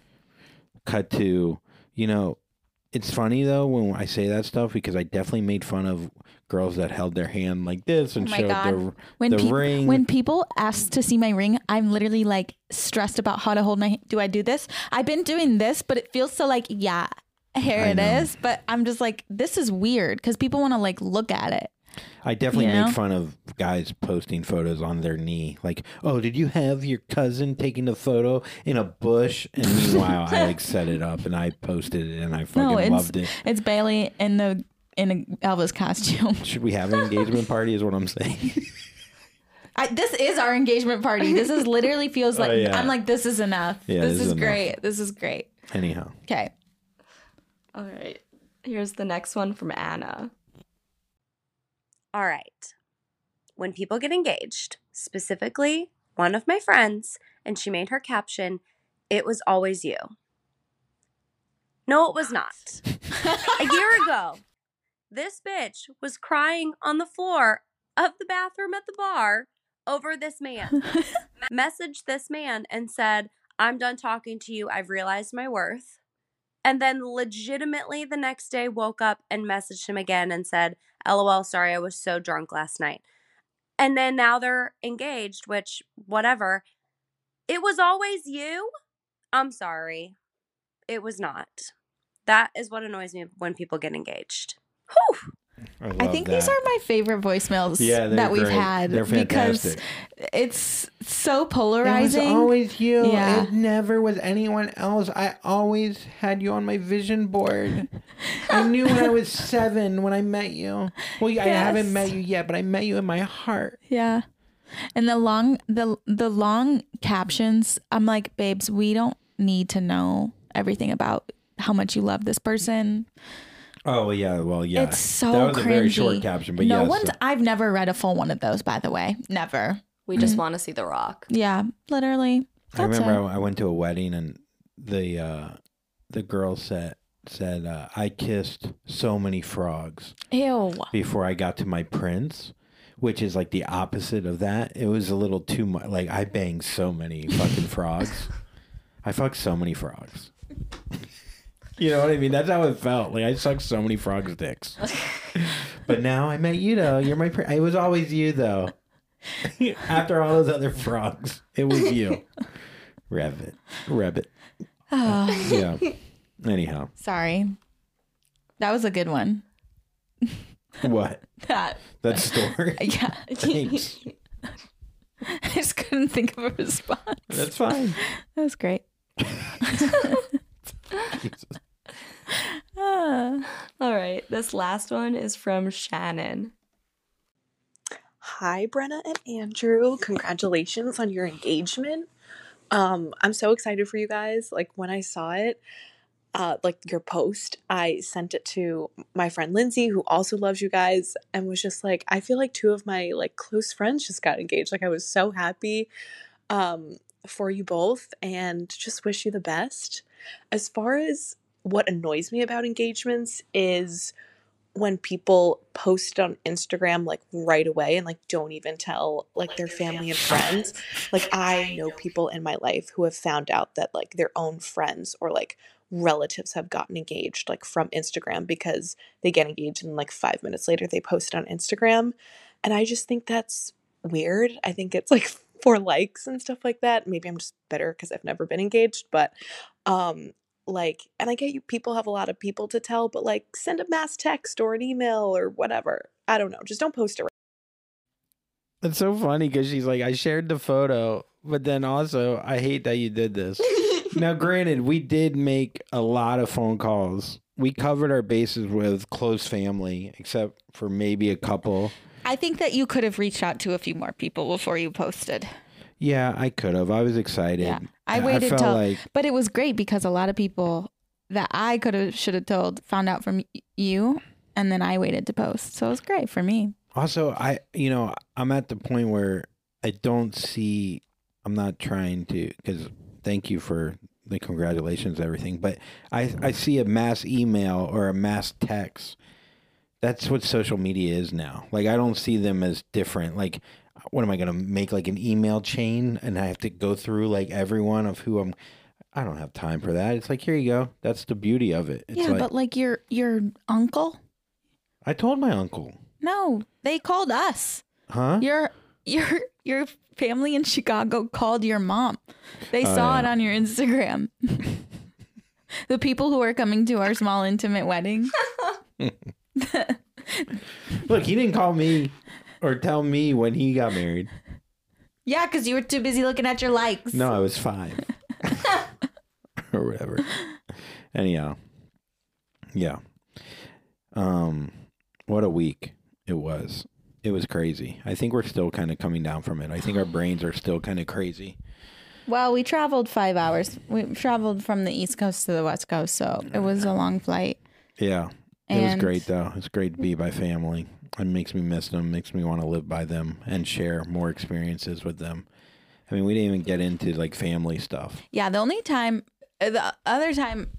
cut to you know it's funny though when i say that stuff because i definitely made fun of girls that held their hand like this oh and Oh showed God. the, When the peop- ring when people ask to see my ring, I'm literally like stressed about how to hold my. Do I do this? I've been doing this, but it feels so like yeah, here it is. But I'm just like this is weird because people want to like look at it. I definitely You know? make fun of guys posting photos on their knee. Like, oh, did you have your cousin taking a photo in a bush? And meanwhile, I like set it up and I posted it and I fucking No, it's loved it. it's Bailey in the in a Elvis costume. Should we have an engagement party? Is what I'm saying. I, this is our engagement party. This is literally feels oh, like Oh, yeah. I'm like this is enough. Yeah, this, this is, is enough. great. This is great. Anyhow, Okay. All right. Here's the next one from Anna. All right. When people get engaged, specifically one of my friends, and she made her caption, It was always you. No, it was not. A year ago, this bitch was crying on the floor of the bathroom at the bar over this man. Messaged this man and said, I'm done talking to you. I've realized my worth. And then legitimately the next day woke up and messaged him again and said, LOL, sorry, I was so drunk last night. And then now they're engaged, which, whatever. It was always you? I'm sorry. It was not. That is what annoys me when people get engaged. Whew. I, I think that. these are my favorite voicemails Yeah, that we've great. had They're because it's so polarizing. It was always you. Yeah. It never was anyone else. I always had you on my vision board. I knew when I was seven when I met you. Well, I haven't met you yet, but I met you in my heart. yeah. And the long the the long captions, I'm like, babes, we don't need to know everything about how much you love this person. Oh yeah, well yeah. It's so that was cringy. a very short caption, but no yes. one's I've never read a full one of those, by the way. Never. We just want to see The Rock. Yeah, literally. I remember it. I I went to a wedding and the uh, the girl said said uh, I kissed so many frogs Ew. before I got to my prince, which is like the opposite of that. It was a little too much. Like I banged so many fucking frogs. I fucked so many frogs. You know what I mean? That's how it felt. Like I sucked so many frogs' dicks. but now I met you though. You're my. Pr- it was always you though. After all those other frogs, it was you. Rabbit, rabbit. Oh, Yeah. Anyhow, sorry. That was a good one. what That that story? yeah. Thanks. I just couldn't think of a response. That's fine. That was great. All right. This last one is from Shannon. Hi, Brenna and Andrew. Congratulations on your engagement. Um, I'm so excited for you guys. Like when I saw it, uh, like your post, I sent it to my friend Lindsay, who also loves you guys, and was just like, I feel like two of my like close friends just got engaged. Like I was so happy um, for you both, and just wish you the best. As far as what annoys me about engagements is when people post on Instagram like right away and like don't even tell like their family and friends. Like I know people in my life who have found out that like their own friends or like relatives have gotten engaged like from Instagram because they get engaged and like 5 minutes later they post it on Instagram. And I just think that's weird. I think it's like for likes and stuff like that. Maybe I'm just better cuz I've never been engaged, but um like and i get you people have a lot of people to tell but like send a mass text or an email or whatever i don't know just don't post it It's so funny because she's like, I shared the photo, but then also, I hate that you did this. now, granted, we did make a lot of phone calls. We covered our bases with close family, except for maybe a couple. I think that you could have reached out to a few more people before you posted. Yeah, I could have. I was excited. Yeah. I waited till, like but it was great because a lot of people that I could have should have told found out from you, and then I waited to post. So it was great for me. Also, I you know I'm at the point where I don't see. I'm not trying to because thank you for the congratulations everything, but I I see a mass email or a mass text. That's what social media is now. Like I don't see them as different. Like what am I gonna make like an email chain and I have to go through like everyone of who I'm. I don't have time for that. It's like here you go. That's the beauty of it. It's yeah, like but like your your uncle. I told my uncle, No, they called us. huh? Your your your family in Chicago called your mom. They Oh, saw it on your Instagram. the people who are coming to our small intimate wedding. Look, he didn't call me or tell me when he got married. Yeah, because you were too busy looking at your likes. No, I was five or whatever. Anyhow, yeah. Um, what a week it was. It was crazy. I think we're still kind of coming down from it. I think our brains are still kind of crazy. Well, we traveled five hours. We traveled from the East Coast to the West Coast, so it was a long flight. Yeah, it was great though. It's great to be by family. It makes me miss them. Makes me want to live by them and share more experiences with them. I mean, we didn't even get into like family stuff. Yeah, the only time, uh, the other time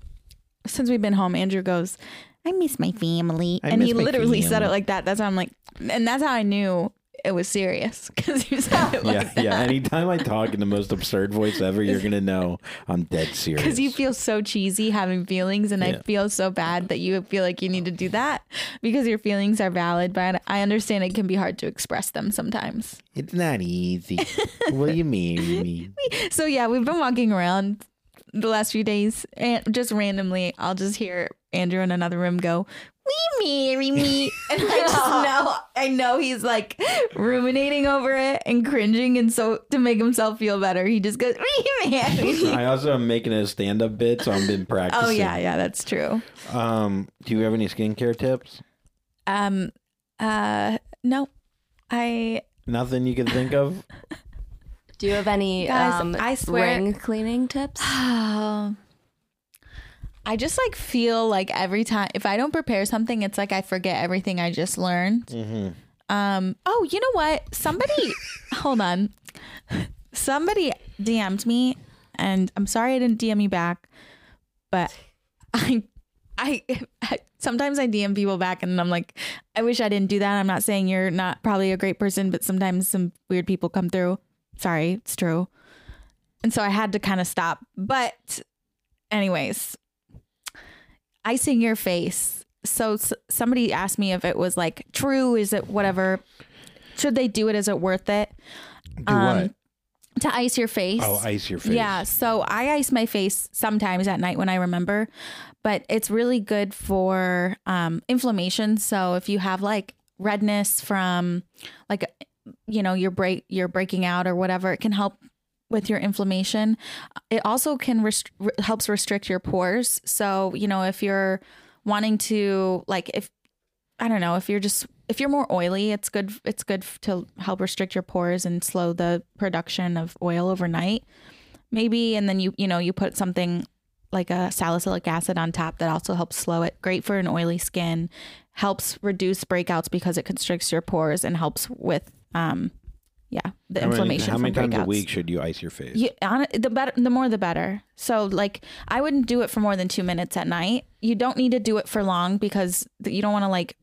since we've been home, Andrew goes, I miss my family. I and he miss literally said it like that. That's how I'm like, and that's how I knew it was serious because you said it like yeah, that. yeah. Anytime I talk in the most absurd voice ever, you're gonna know I'm dead serious. Because you feel so cheesy having feelings, and I feel so bad that you feel like you need to do that because your feelings are valid. But I understand it can be hard to express them sometimes. it's not easy. Will you marry me? So yeah, we've been walking around the last few days, and just randomly, I'll just hear Andrew in another room go, "We marry me," and I just know, I know he's like ruminating over it and cringing, and so to make himself feel better, he just goes, "We marry me." I also am making a stand-up bit, so I've been practicing. Oh yeah, yeah, that's true. Um, do you have any skincare tips? Um, uh, no, I Nothing you can think of? Do you have any Guys, um, I swear- ring cleaning tips? Oh. I just like feel like every time if I don't prepare something, it's like I forget everything I just learned. Mm-hmm. Um. Oh, you know what? Somebody, hold on. Somebody DM'd me, and I'm sorry I didn't DM you back, but I, I, sometimes I DM people back, and I'm like, I wish I didn't do that. I'm not saying you're not probably a great person, but sometimes some weird people come through. Sorry, it's true. And so I had to kind of stop. But, anyways, icing your face. So s- somebody asked me if it was like true. Is it whatever? Should they do it? Is it worth it? Do Um, what? To ice your face. Oh, ice your face. Yeah. So I ice my face sometimes at night when I remember, but it's really good for um, inflammation. So if you have like redness from like, you know, you're break, you're breaking out or whatever, it can help with your inflammation. It also can rest- helps restrict your pores. So, you know, if you're wanting to like if I don't know, if you're just if you're more oily, it's good it's good to help restrict your pores and slow the production of oil overnight. Maybe and then you you know, you put something like a salicylic acid on top that also helps slow it. Great for an oily skin. Helps reduce breakouts because it constricts your pores and helps with um yeah, the How many, inflammation how many times breakouts. a week should you ice your face? You, on, the better, the more the better. So like, I wouldn't do it for more than two minutes at night. You don't need to do it for long because you don't want to like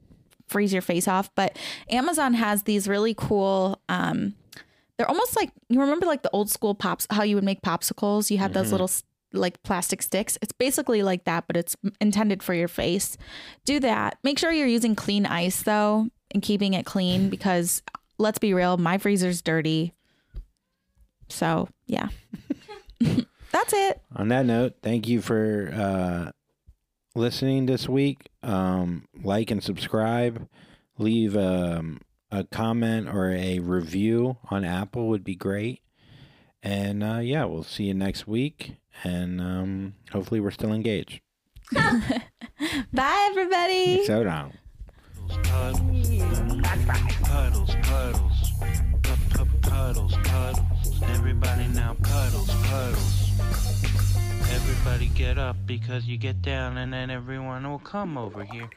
freeze your face off. But Amazon has these really cool. Um, they're almost like you remember like the old school pops how you would make popsicles. You had those little like plastic sticks. It's basically like that, but it's intended for your face. Do that. Make sure you're using clean ice though and keeping it clean because let's be real, my freezer's dirty. So yeah. That's it. On that note, thank you for uh, listening this week. Um, like and subscribe. Leave um, a comment or a review on Apple would be great. And uh, yeah, we'll see you next week. And um, hopefully, we're still engaged. Bye everybody. So down. Puddles, puddles. Everybody now puddles, puddles. Everybody get up because you get down and then everyone will come over here.